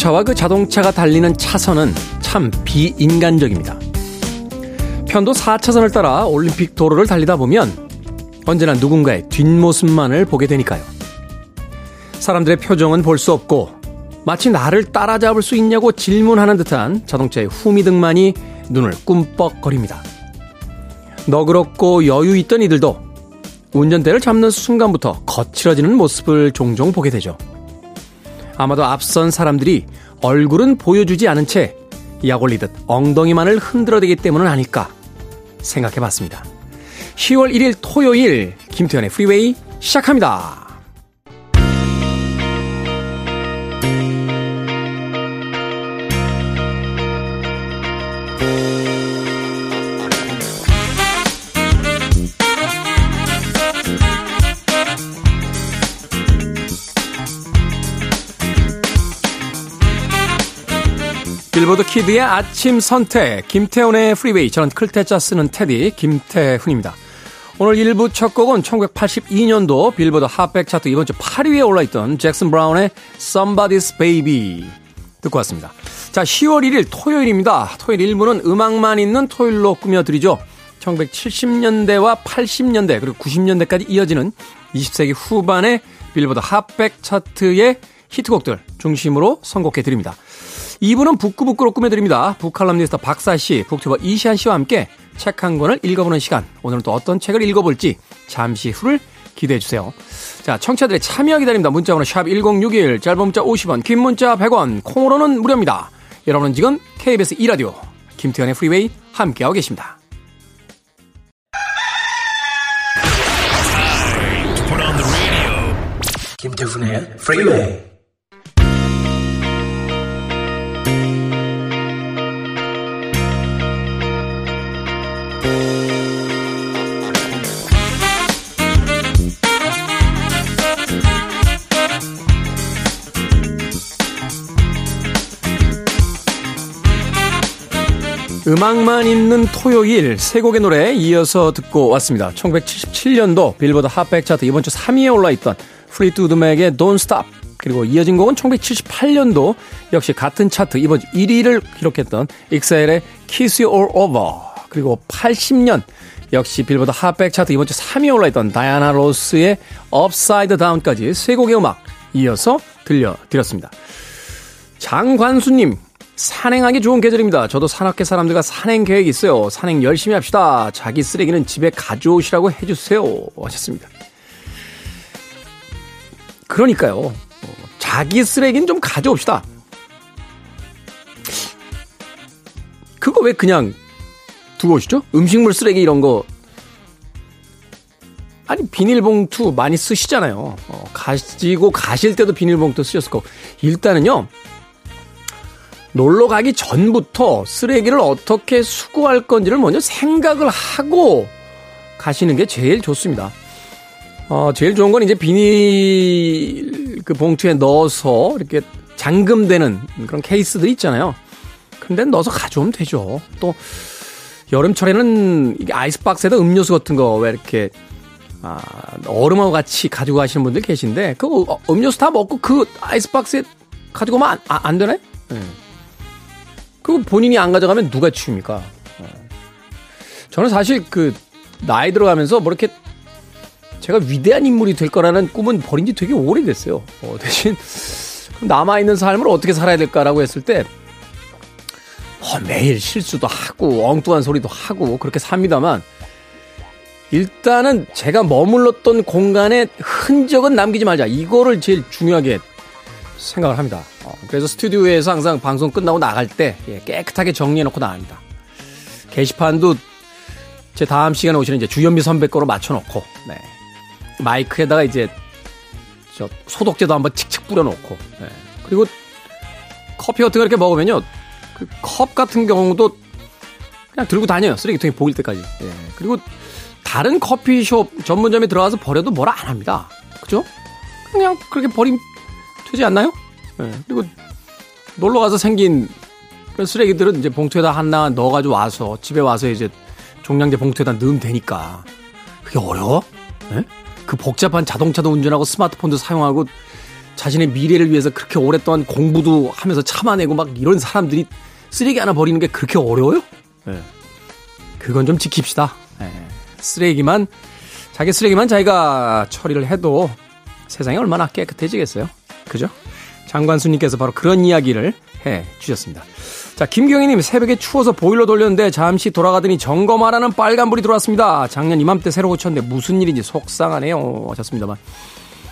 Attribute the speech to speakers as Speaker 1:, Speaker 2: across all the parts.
Speaker 1: 자동차와 그 자동차가 달리는 차선은 참 비인간적입니다. 편도 4차선을 따라 올림픽 도로를 달리다 보면 언제나 누군가의 뒷모습만을 보게 되니까요. 사람들의 표정은 볼 수 없고 마치 나를 따라잡을 수 있냐고 질문하는 듯한 자동차의 후미등만이 눈을 꿈뻑거립니다. 너그럽고 여유 있던 이들도 운전대를 잡는 순간부터 거칠어지는 모습을 종종 보게 되죠. 아마도 앞선 사람들이 얼굴은 보여주지 않은 채 약 올리듯 엉덩이만을 흔들어대기 때문은 아닐까 생각해 봤습니다. 10월 1일 토요일 김태현의 프리웨이 시작합니다. Billboard Kid의 아침 선택, 김태훈의 Freeway, 저는 클테짜 쓰는 테디, 김태훈입니다. 오늘 1부 첫 곡은 1982년도 Billboard Hot백 차트 이번 주 8위에 올라있던 잭슨 브라운의 Somebody's Baby 듣고 왔습니다. 자, 10월 1일 토요일입니다. 토요일 1부는 음악만 있는 토요일로 꾸며드리죠. 1970년대와 80년대 그리고 90년대까지 이어지는 20세기 후반의 Billboard Hot백 차트의 히트곡들 중심으로 선곡해 드립니다. 2부는 북구북구로 꾸며드립니다. book칼럼니스트 박사씨, booktuber 이시안씨와 함께 책 한 권을 읽어보는 시간. 오늘은 또 어떤 책을 읽어볼지 잠시 후를 기대해주세요. 자, 청취자들의 참여 기다립니다. 문자번호 샵1061, 짧은 문자 50원, 긴 문자 100원, 콩으로는 무료입니다. 여러분은 지금 KBS 2라디오 김태훈의 Freeway 함께하고 계십니다.
Speaker 2: 김태훈의 Freeway
Speaker 1: 음악만 있는 토요일 세 곡의 노래 이어서 듣고 왔습니다. 1977년도 Billboard Hot백 차트 이번 주 3위에 올라있던 Fleetwood Mac의 Don't Stop 그리고 이어진 곡은 1978년도 역시 같은 차트 이번 주 1위를 기록했던 Exile의 Kiss You All Over 그리고 80년 역시 Billboard Hot백 차트 이번 주 3위에 올라있던 다이아나 로스의 Upside Down까지 세 곡의 음악 이어서 들려드렸습니다. 장관수님 산행하기 좋은 계절입니다. 저도 산악회 사람들과 산행 계획이 있어요. 산행 열심히 합시다. 자기 쓰레기는 집에 가져오시라고 해주세요. 하셨습니다. 그러니까요. 자기 쓰레기는 좀 가져옵시다. 그거 왜 그냥 두고 오시죠? 음식물 쓰레기 이런 거. 아니, 비닐봉투 많이 쓰시잖아요. 어, 가지고 가실 때도 비닐봉투 쓰셨을 거고. 일단은요, 놀러 가기 전부터 쓰레기를 어떻게 수거할 건지를 먼저 생각을 하고 가시는 게 제일 좋습니다. 어, 제일 좋은 건 이제 비닐 그 봉투에 넣어서 이렇게 잠금되는 그런 케이스들 있잖아요. 근데 넣어서 가져오면 되죠. 또 여름철에는 아이스박스에다 음료수 같은 거 왜 이렇게 아, 얼음하고 같이 가지고 가시는 분들 계신데 그 음료수 다 먹고 그 아이스박스에 가지고 오면 안, 아, 안 되네? 네. 그거 본인이 안 가져가면 누가 치웁니까? 어. 저는 사실 그 나이 들어가면서 뭐 이렇게 제가 위대한 인물이 될 거라는 꿈은 버린 지 되게 오래됐어요. 어, 대신 남아있는 삶을 어떻게 살아야 될까라고 했을 때 어, 매일 실수도 하고 엉뚱한 소리도 하고 그렇게 삽니다만 일단은 제가 머물렀던 공간에 흔적은 남기지 말자. 이거를 제일 중요하게 생각을 합니다. 어, 그래서 스튜디오에서 항상 방송 끝나고 나갈 때 예, 깨끗하게 정리해놓고 나갑니다. 게시판도 제 다음 시간에 오시는 이제 주현미 선배 거로 맞춰놓고 네. 마이크에다가 이제 저 소독제도 한번 칙칙 뿌려놓고 네. 그리고 커피 같은 거 이렇게 먹으면요 그 컵 같은 경우도 그냥 들고 다녀요 쓰레기통에 보일 때까지 예. 그리고 다른 커피숍 전문점에 들어가서 버려도 뭐라 안 합니다 그죠? 그냥 그렇게 버림 되지 않나요? 네. 그리고 놀러 가서 생긴 그런 쓰레기들은 이제 봉투에다 하나 넣어가지고 와서 집에 와서 이제 종량제 봉투에다 넣으면 되니까 그게 어려워? 네? 그 복잡한 자동차도 운전하고 스마트폰도 사용하고 자신의 미래를 위해서 그렇게 오랫동안 공부도 하면서 참아내고 막 이런 사람들이 쓰레기 하나 버리는 게 그렇게 어려워요? 네. 그건 좀 지킵시다. 네. 쓰레기만, 자기 쓰레기만 자기가 처리를 해도 세상이 얼마나 깨끗해지겠어요? 그죠? 장관수님께서 바로 그런 이야기를 해 주셨습니다. 자, 김경희님 새벽에 추워서 보일러 돌렸는데 잠시 돌아가더니 점검하라는 빨간불이 들어왔습니다. 작년 이맘때 새로 고쳤는데 무슨 일인지 속상하네요. 하셨습니다만.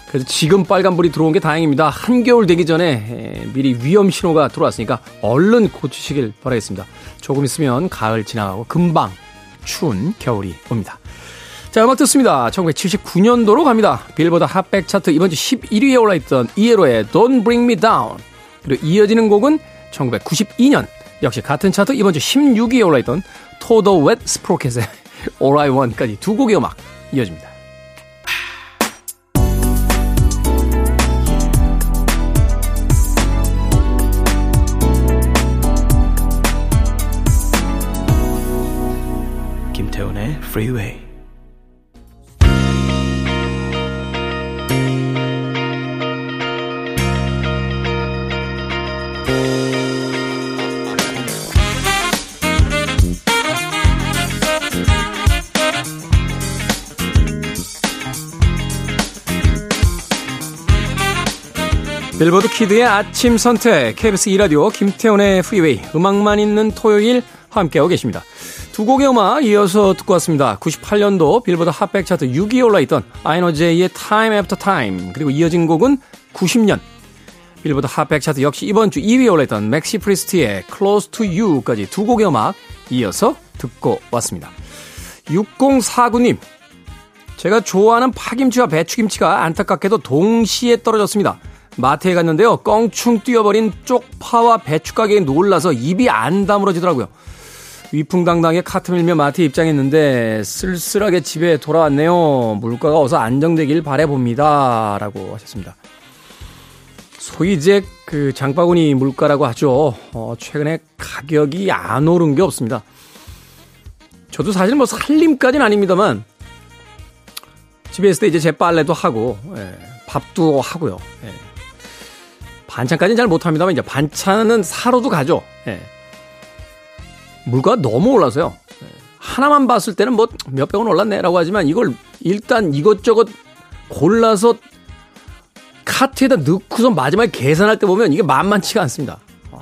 Speaker 1: 그래서 지금 빨간불이 들어온 게 다행입니다. 한겨울 되기 전에 미리 위험 신호가 들어왔으니까 얼른 고치시길 바라겠습니다. 조금 있으면 가을 지나가고 금방 추운 겨울이 옵니다. 자, 음악 듣습니다. 1979년도로 갑니다. 빌보드 핫백 차트 이번 주 11위에 올라있던 이에로의 Don't Bring Me Down. 그리고 이어지는 곡은 1992년 역시 같은 차트 이번 주 16위에 올라있던 토더 웻 스프로켓의 All I Want까지 두 곡의 음악 이어집니다.
Speaker 2: 김태훈의 Freeway.
Speaker 1: 빌보드 키드의 아침 선택 KBS 2라디오 김태훈의 프리웨이 음악만 있는 토요일 함께하고 계십니다. 두 곡의 음악 이어서 듣고 왔습니다. 98년도 Billboard Hot백 차트 6위에 올라있던 INOJ의 Time After Time 그리고 이어진 곡은 90년 Billboard Hot백 차트 역시 이번 주 2위에 올라있던 맥시 프리스트의 Close to You까지 두 곡의 음악 이어서 듣고 왔습니다. 6049님 제가 좋아하는 파김치와 배추김치가 안타깝게도 동시에 떨어졌습니다. 마트에 갔는데요. 껑충 뛰어버린 쪽파와 배추 가격에 놀라서 입이 안 다물어지더라고요. 위풍당당하게 카트 밀며 마트에 입장했는데 쓸쓸하게 집에 돌아왔네요. 물가가 어서 안정되길 바래봅니다. 라고 하셨습니다. 소위 이제 그 장바구니 물가라고 하죠. 어, 최근에 가격이 안 오른 게 없습니다. 저도 사실 뭐 살림까지는 아닙니다만 집에 있을 때 이제 제 빨래도 하고 예, 밥도 하고요. 예. 반찬까지는 잘 못합니다만 이제 반찬은 사러도 가죠. 예. 물가가 너무 올라서요. 예. 하나만 봤을 때는 뭐 몇백 원 올랐네라고 하지만 이걸 일단 이것저것 골라서 카트에다 넣고서 마지막에 계산할 때 보면 이게 만만치가 않습니다. 어.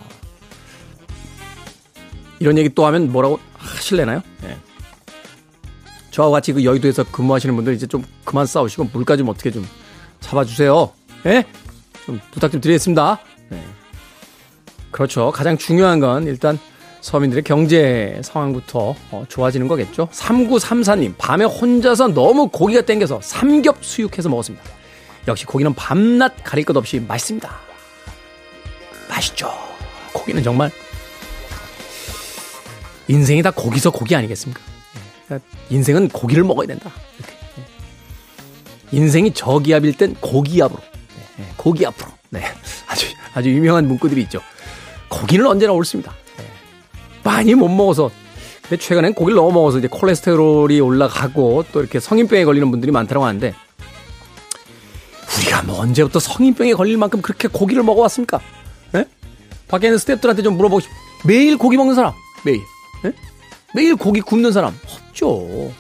Speaker 1: 이런 얘기 또 하면 뭐라고 하실래나요? 예. 저와 같이 그 여의도에서 근무하시는 분들 이제 좀 그만 싸우시고 물가 좀 어떻게 좀 잡아주세요. 예? 좀 부탁 좀 드리겠습니다. 네. 그렇죠. 가장 중요한 건 일단 서민들의 경제 상황부터 어, 좋아지는 거겠죠. 3934님, 밤에 혼자서 너무 고기가 땡겨서 삼겹 수육해서 먹었습니다. 역시 고기는 밤낮 가릴 것 없이 맛있습니다. 맛있죠. 고기는 정말 인생이 다 고기서 고기 아니겠습니까? 예. 그러니까 인생은 고기를 먹어야 된다. 이렇게. 예. 인생이 저기압일 땐 고기압으로. 네, 고기 앞으로. 네. 아주, 아주 유명한 문구들이 있죠. 고기는 언제나 옳습니다. 네. 많이 못 먹어서. 근데 최근엔 고기를 너무 먹어서 이제 콜레스테롤이 올라가고 또 이렇게 성인병에 걸리는 분들이 많다고 하는데 우리가 뭐 언제부터 성인병에 걸릴 만큼 그렇게 고기를 먹어왔습니까? 네? 밖에 있는 스태프들한테 좀 물어보고 싶 매일 고기 먹는 사람. 매일. 네? 매일 고기 굽는 사람. 없죠.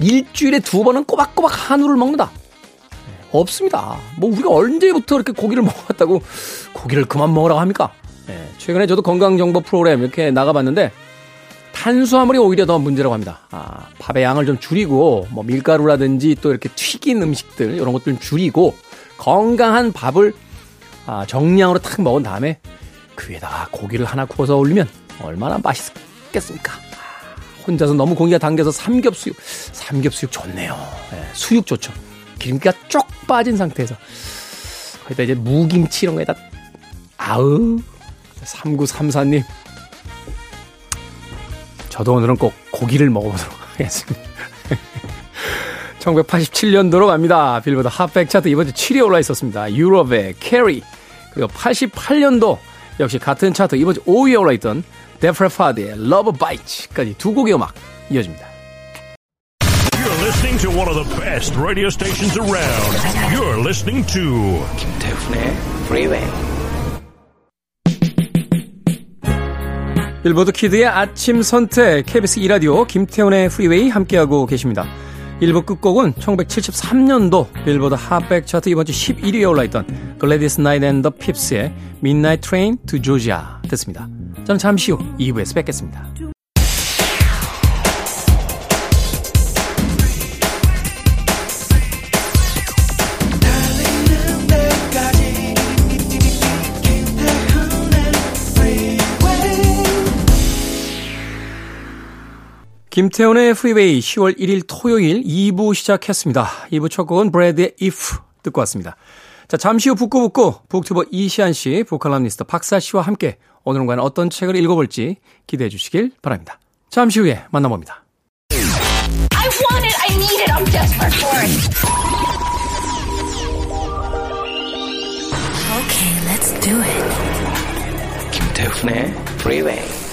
Speaker 1: 일주일에 두 번은 꼬박꼬박 한우를 먹는다. 없습니다. 뭐 우리가 언제부터 이렇게 고기를 먹어왔다고 고기를 그만 먹으라고 합니까? 네, 최근에 저도 건강정보 프로그램 이렇게 나가봤는데 탄수화물이 오히려 더 문제라고 합니다. 아, 밥의 양을 좀 줄이고 뭐 밀가루라든지 또 이렇게 튀긴 음식들 이런 것들 좀 줄이고 건강한 밥을 아, 정량으로 탁 먹은 다음에 그 위에다가 고기를 하나 구워서 올리면 얼마나 맛있겠습니까? 아, 혼자서 너무 고기가 당겨서 삼겹수육, 삼겹수육 좋네요. 네, 수육 좋죠. 기름기가 쪽 빠진 상태에서 거기다 이제 무김치 이런 거에다 아우 3934님 저도 오늘은 꼭 고기를 먹어보도록 하겠습니다. 1987년도로 갑니다. Billboard Hot백 차트 이번 주 7위에 올라 있었습니다. Europe의 Carrie 그리고 88년도 역시 같은 차트 이번 주 5위에 올라 있던 Def Leppard의 Love Bites까지 두 곡의 음악 이어집니다.
Speaker 3: Listening to one of the best radio stations around. You're listening to
Speaker 2: 김태훈의 Freeway.
Speaker 1: Billboard Kid의 아침 선택 KBS 2 라디오 김태훈의 Freeway 함께하고 계십니다. 1부 끝곡은 1973년도 Billboard Hot백 차트 이번 주 11위에 올라있던 Gladys Knight and the Pips의 Midnight Train to Georgia 듣습니다. 저는 잠시 후 2부에서 뵙겠습니다. 김태훈의 프리웨이 10월 1일 토요일 2부 시작했습니다. 2부 첫 곡은 브래드의 If 듣고 왔습니다. 자, 잠시 후 북구북구 북튜버 이시안 씨, 보컬럼니스트 박사 씨와 함께 오늘은 과연 어떤 책을 읽어볼지 기대해 주시길 바랍니다. 잠시 후에 만나봅니다.
Speaker 4: I want it. I need it. I'm desperate for it.
Speaker 5: Okay, let's do it.
Speaker 2: 김태훈의 Freeway.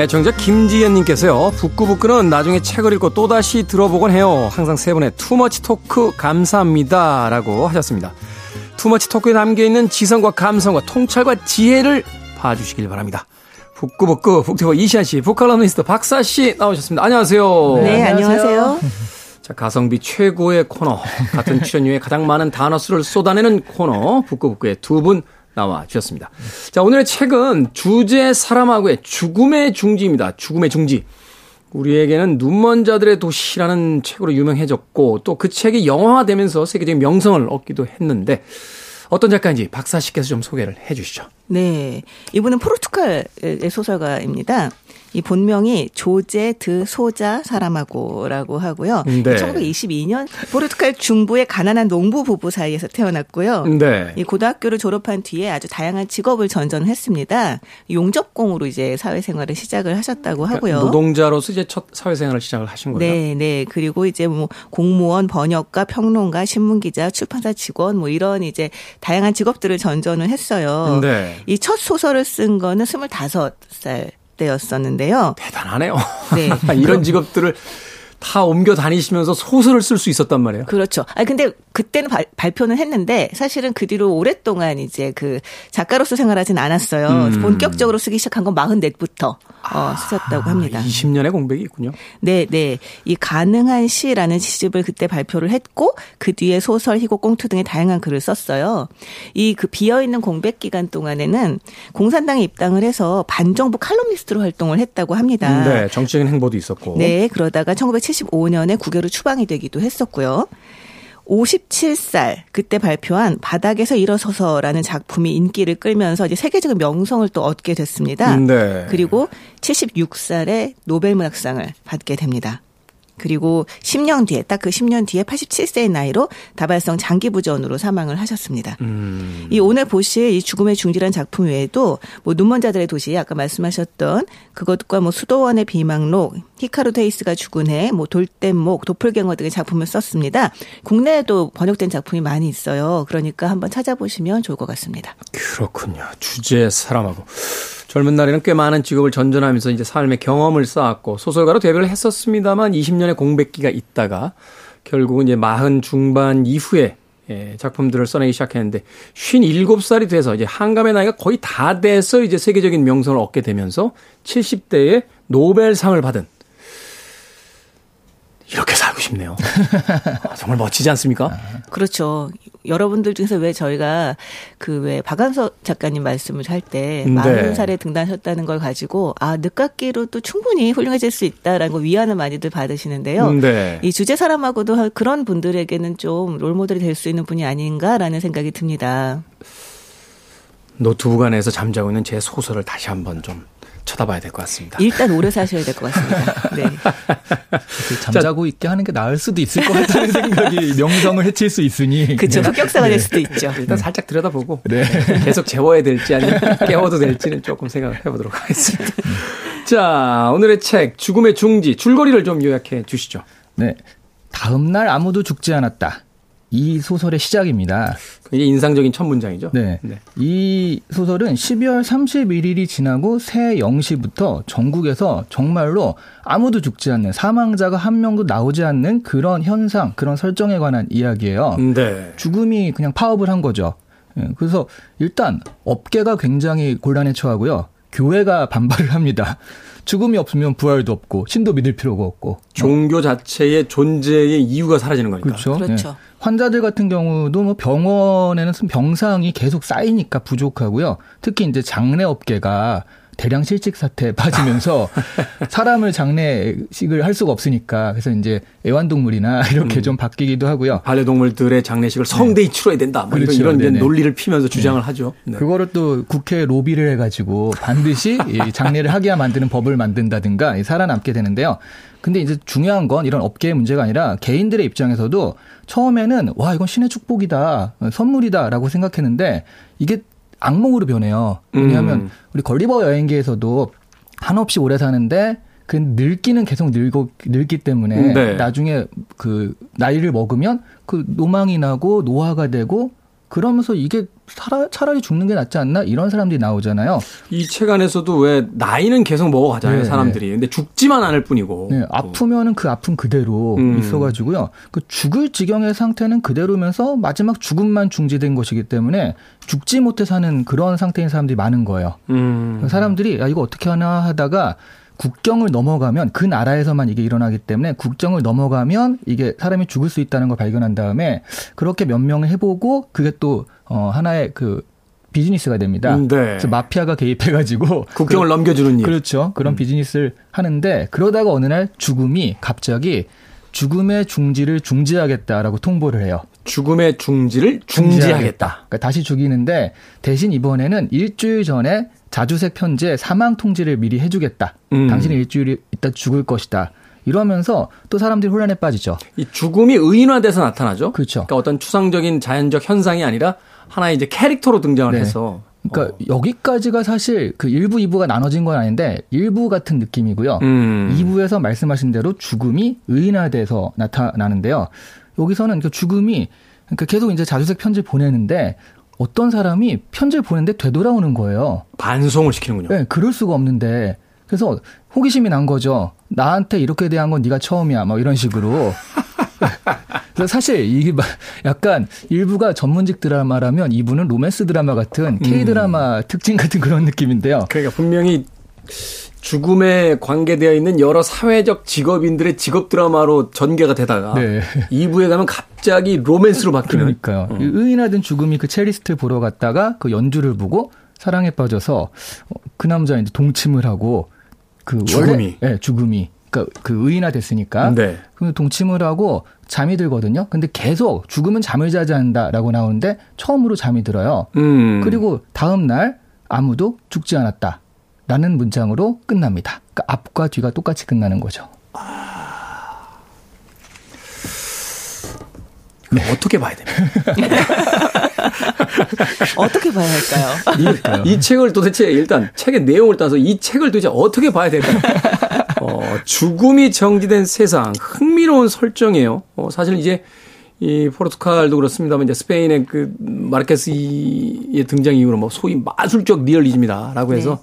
Speaker 1: 애청자 김지연님께서요, 북구북구는 나중에 책을 읽고 또다시 들어보곤 해요. 항상 세 분의 too much talk 감사합니다. 라고 하셨습니다. too much talk에 담겨있는 지성과 감성과 통찰과 지혜를 봐주시길 바랍니다. 북구북구 booktuber 이시안 씨, book칼럼니스트 박사 씨 나오셨습니다. 안녕하세요.
Speaker 6: 네, 안녕하세요.
Speaker 1: 자, 가성비 최고의 코너. 같은 출연료에 가장 많은 단어 수를 쏟아내는 코너. 북구북구의 두 분 나와 주셨습니다. 자, 오늘의 책은 주제 사람하고의 죽음의 중지입니다. 죽음의 중지. 우리에게는 눈먼 자들의 도시라는 책으로 유명해졌고 또 그 책이 영화화되면서 세계적인 명성을 얻기도 했는데 어떤 작가인지 박사 씨께서 좀 소개를 해 주시죠.
Speaker 6: 네. 이분은 포르투갈의 소설가입니다. 이 본명이 조제 드 소자 사람하고라고 하고요.
Speaker 1: 네.
Speaker 6: 1922년 포르투갈 중부의 가난한 농부 부부 사이에서 태어났고요.
Speaker 1: 네.
Speaker 6: 이 고등학교를 졸업한 뒤에 아주 다양한 직업을 전전했습니다. 용접공으로 이제 사회생활을 시작을 하셨다고 하고요.
Speaker 1: 노동자로서 이제 첫 사회생활을 시작을 하신 거예요.
Speaker 6: 네, 네. 그리고 이제 뭐 공무원, 번역가, 평론가, 신문기자, 출판사 직원 뭐 이런 이제 다양한 직업들을 전전을 했어요.
Speaker 1: 네.
Speaker 6: 이 첫 소설을 쓴 거는 25살 때였었는데요.
Speaker 1: 대단하네요.
Speaker 6: 네.
Speaker 1: 이런 직업들을 다 옮겨 다니시면서 소설을 쓸 수 있었단 말이에요.
Speaker 6: 그렇죠. 아 근데 그때는 발, 발표는 했는데 사실은 그 뒤로 오랫동안 이제 그 작가로서 생활하진 않았어요.
Speaker 1: 음.
Speaker 6: 본격적으로 쓰기 시작한 건 44부터 어, 쓰셨다고 합니다.
Speaker 1: 20년의 공백이 있군요.
Speaker 6: 네, 네. 이 가능한 시라는 시집을 그때 발표를 했고 그 뒤에 소설, 희곡, 꽁투 등의 다양한 글을 썼어요. 이 그 비어 있는 공백 기간 동안에는 공산당에 입당을 해서 반정부 칼럼니스트로 활동을 했다고 합니다.
Speaker 1: 네, 정치적인 행보도 있었고.
Speaker 6: 네, 그러다가 1975년에 국외로 추방이 되기도 했었고요. 57살 그때 발표한 바닥에서 일어서서라는 작품이 인기를 끌면서 이제 세계적인 명성을 또 얻게 됐습니다.
Speaker 1: 네.
Speaker 6: 그리고 76살에 노벨문학상을 받게 됩니다. 그리고 10년 뒤에 딱 그 10년 뒤에 87세의 나이로 다발성 장기 부전으로 사망을 하셨습니다.
Speaker 1: 음.
Speaker 6: 이 오늘 보실 이 죽음의 중지란 작품 외에도 뭐 눈먼 자들의 도시 아까 말씀하셨던 그것과 뭐 수도원의 비망록, 히카루 테이스가 죽은 해, 뭐 돌뗏목, 도플갱어 등의 작품을 썼습니다. 국내에도 번역된 작품이 많이 있어요. 그러니까 한번 찾아보시면 좋을 것 같습니다.
Speaker 1: 그렇군요. 주제 사람하고. 젊은 날에는 꽤 많은 직업을 전전하면서 이제 삶의 경험을 쌓았고 소설가로 데뷔를 했었습니다만 20년의 공백기가 있다가 결국은 이제 마흔 중반 이후에 예, 작품들을 써내기 시작했는데 57살이 돼서 이제 한감의 나이가 거의 다 돼서 이제 세계적인 명성을 얻게 되면서 70대에 노벨상을 받은 이렇게 살고 싶네요. 아, 정말 멋지지 않습니까?
Speaker 6: 그렇죠. 여러분들 중에서 왜 저희가 그 왜 박한서 작가님 말씀을 할때
Speaker 1: 네.
Speaker 6: 살에 등단하셨다는 걸 가지고 아 늦깎이로 또 충분히 훌륭해질 수 있다라는 거 위안을 많이들 받으시는데요.
Speaker 1: 네.
Speaker 6: 이 주제 사람하고도 그런 분들에게는 좀 롤모델이 될 수 있는 분이 아닌가라는 생각이 듭니다.
Speaker 1: 노트북 안에서 잠자고 있는 제 소설을 다시 한번 좀 쳐다봐야 될 것 같습니다.
Speaker 6: 일단 오래 사셔야 될 것 같습니다. 네.
Speaker 7: 그 잠자고 있게 하는 게 나을 수도 있을 것 같다는 생각이 명성을 해칠 수 있으니.
Speaker 6: 그렇죠.
Speaker 7: 네.
Speaker 6: 흑역사가 될 수도 있죠.
Speaker 1: 일단 살짝 들여다보고
Speaker 7: 네.
Speaker 1: 계속 재워야 될지 아니면 깨워도 될지는 조금 생각을 해보도록 하겠습니다. 자, 오늘의 책, 죽음의 중지, 줄거리를 좀 요약해 주시죠.
Speaker 7: 네. 다음 날 아무도 죽지 않았다. 이 소설의 시작입니다.
Speaker 1: 굉장히 인상적인 첫 문장이죠.
Speaker 7: 네.
Speaker 1: 네.
Speaker 7: 이 소설은 12월 31일이 지나고 새 0시부터 전국에서 정말로 아무도 죽지 않는 사망자가 한 명도 나오지 않는 그런 현상, 그런 설정에 관한 이야기예요.
Speaker 1: 네.
Speaker 7: 죽음이 그냥 파업을 한 거죠. 예, 그래서 일단 업계가 굉장히 곤란에 처하고요. 교회가 반발을 합니다. 죽음이 없으면 부활도 없고 신도 믿을 필요가 없고
Speaker 1: 종교 자체의 존재의 이유가 사라지는 거니까.
Speaker 7: 그렇죠.
Speaker 6: 그렇죠.
Speaker 7: 예. 환자들 같은 경우도 뭐 병원에는 병상이 계속 쌓이니까 부족하고요. 특히 이제 장례 업계가 대량 실직 사태에 빠지면서 사람을 장례식을 할 수가 없으니까 그래서 이제 애완동물이나 이렇게 좀 바뀌기도 하고요.
Speaker 1: 반려동물들의 장례식을 성대히 치러야 된다. 뭐
Speaker 7: 그렇죠.
Speaker 1: 이런,
Speaker 7: 네네.
Speaker 1: 논리를 피면서 주장을 하죠. 네.
Speaker 7: 그거를 또 국회에 로비를 해가지고 반드시 이 장례를 하게야 만드는 법을 만든다든가 이 살아남게 되는데요. 근데 이제 중요한 건 이런 업계의 문제가 아니라 개인들의 입장에서도 처음에는 와 이건 신의 축복이다 선물이다라고 생각했는데 이게 악몽으로 변해요. 왜냐하면
Speaker 1: 음.
Speaker 7: 우리 걸리버 여행기에서도 한없이 오래 사는데 그 늙기는 계속 늙고 늙기 때문에
Speaker 1: 네.
Speaker 7: 나중에 그 나이를 먹으면 그 노망이 나고 노화가 되고 그러면서 이게 차라, 차라리 죽는 게 낫지 않나 이런 사람들이 나오잖아요.
Speaker 1: 이 책 안에서도 왜 나이는 계속 먹어가잖아요.
Speaker 7: 네,
Speaker 1: 사람들이. 근데 죽지만 않을 뿐이고.
Speaker 7: 네, 아프면은 그 아픔 그대로
Speaker 1: 음.
Speaker 7: 있어가지고요. 그 죽을 지경의 상태는 그대로면서 마지막 죽음만 중지된 것이기 때문에 죽지 못해 사는 그런 상태인 사람들이 많은 거예요.
Speaker 1: 음.
Speaker 7: 사람들이 야 이거 어떻게 하나 하다가 국경을 넘어가면 그 나라에서만 이게 일어나기 때문에 국경을 넘어가면 이게 사람이 죽을 수 있다는 걸 발견한 다음에 그렇게 몇 명을 해보고 그게 또 어, 하나의 그 비즈니스가 됩니다.
Speaker 1: 음, 네.
Speaker 7: 그래서 마피아가 개입해가지고
Speaker 1: 국경을 넘겨주는 일.
Speaker 7: 그렇죠.
Speaker 1: 음.
Speaker 7: 그런 비즈니스를 하는데 그러다가 어느 날 죽음이 갑자기 죽음의 중지를 중지하겠다라고 통보를 해요.
Speaker 1: 죽음의 중지를 중지하겠다.
Speaker 7: 그러니까 다시 죽이는데 대신 이번에는 일주일 전에 자주색 편지에 사망 통지를 미리 해주겠다.
Speaker 1: 음.
Speaker 7: 당신은 일주일 있다 죽을 것이다. 이러면서 또 사람들이 혼란에 빠지죠.
Speaker 1: 이 죽음이 의인화돼서 나타나죠.
Speaker 7: 그렇죠.
Speaker 1: 그러니까 어떤 추상적인 자연적 현상이 아니라 하나의 이제 캐릭터로 등장을
Speaker 7: 네.
Speaker 1: 해서.
Speaker 7: 그러니까 여기까지가 사실 그 1부, 2부가 나눠진 건 아닌데 일부 같은 느낌이고요.
Speaker 1: 음.
Speaker 7: 2부에서 말씀하신 대로 죽음이 의인화돼서 나타나는데요. 여기서는 그 죽음이 그러니까 계속 이제 자주색 편지 보내는데 어떤 사람이 편지를 보내는데 되돌아오는 거예요.
Speaker 1: 반송을 시키는군요.
Speaker 7: 네, 그럴 수가 없는데 그래서 호기심이 난 거죠. 나한테 이렇게 대한 건 네가 처음이야. 뭐 이런 식으로. 그래서 사실 이게 막 약간 일부가 전문직 드라마라면 2부는 로맨스 드라마 같은 K 드라마 특징 같은 그런 느낌인데요.
Speaker 1: 그러니까 분명히 죽음에 관계되어 있는 여러 사회적 직업인들의 직업 드라마로 전개가 되다가
Speaker 7: 네.
Speaker 1: 2부에 가면 갑자기 로맨스로 바뀌는.
Speaker 7: 그러니까요. 이 의인하던 죽음이 그 첼리스트 보러 갔다가 그 연주를 보고 사랑에 빠져서 어, 그 남자 이제 동침을 하고 그
Speaker 1: 죽음이.
Speaker 7: 원래, 네, 죽음이. 그러니까 그 의인화 됐으니까.
Speaker 1: 네.
Speaker 7: 그럼 동침을 하고 잠이 들거든요. 근데 계속 죽음은 잠을 자지 않는다라고 나오는데 처음으로 잠이 들어요.
Speaker 1: 음.
Speaker 7: 그리고 다음 날 아무도 죽지 않았다. 라는 문장으로 끝납니다. 그러니까 앞과 뒤가 똑같이 끝나는 거죠.
Speaker 1: 어떻게 봐야 됩니까?
Speaker 6: 어떻게 봐야 할까요?
Speaker 1: 이, 이 책을 도대체 일단 책의 내용을 따서 이 책을 도대체 어떻게 봐야 될까요? 어, 죽음이 정지된 세상 흥미로운 설정이에요. 어, 사실 이제 이 포르투갈도 그렇습니다만 이제 스페인의 그 마르케스의 등장 이후로 뭐 소위 마술적 리얼리즘이다라고 해서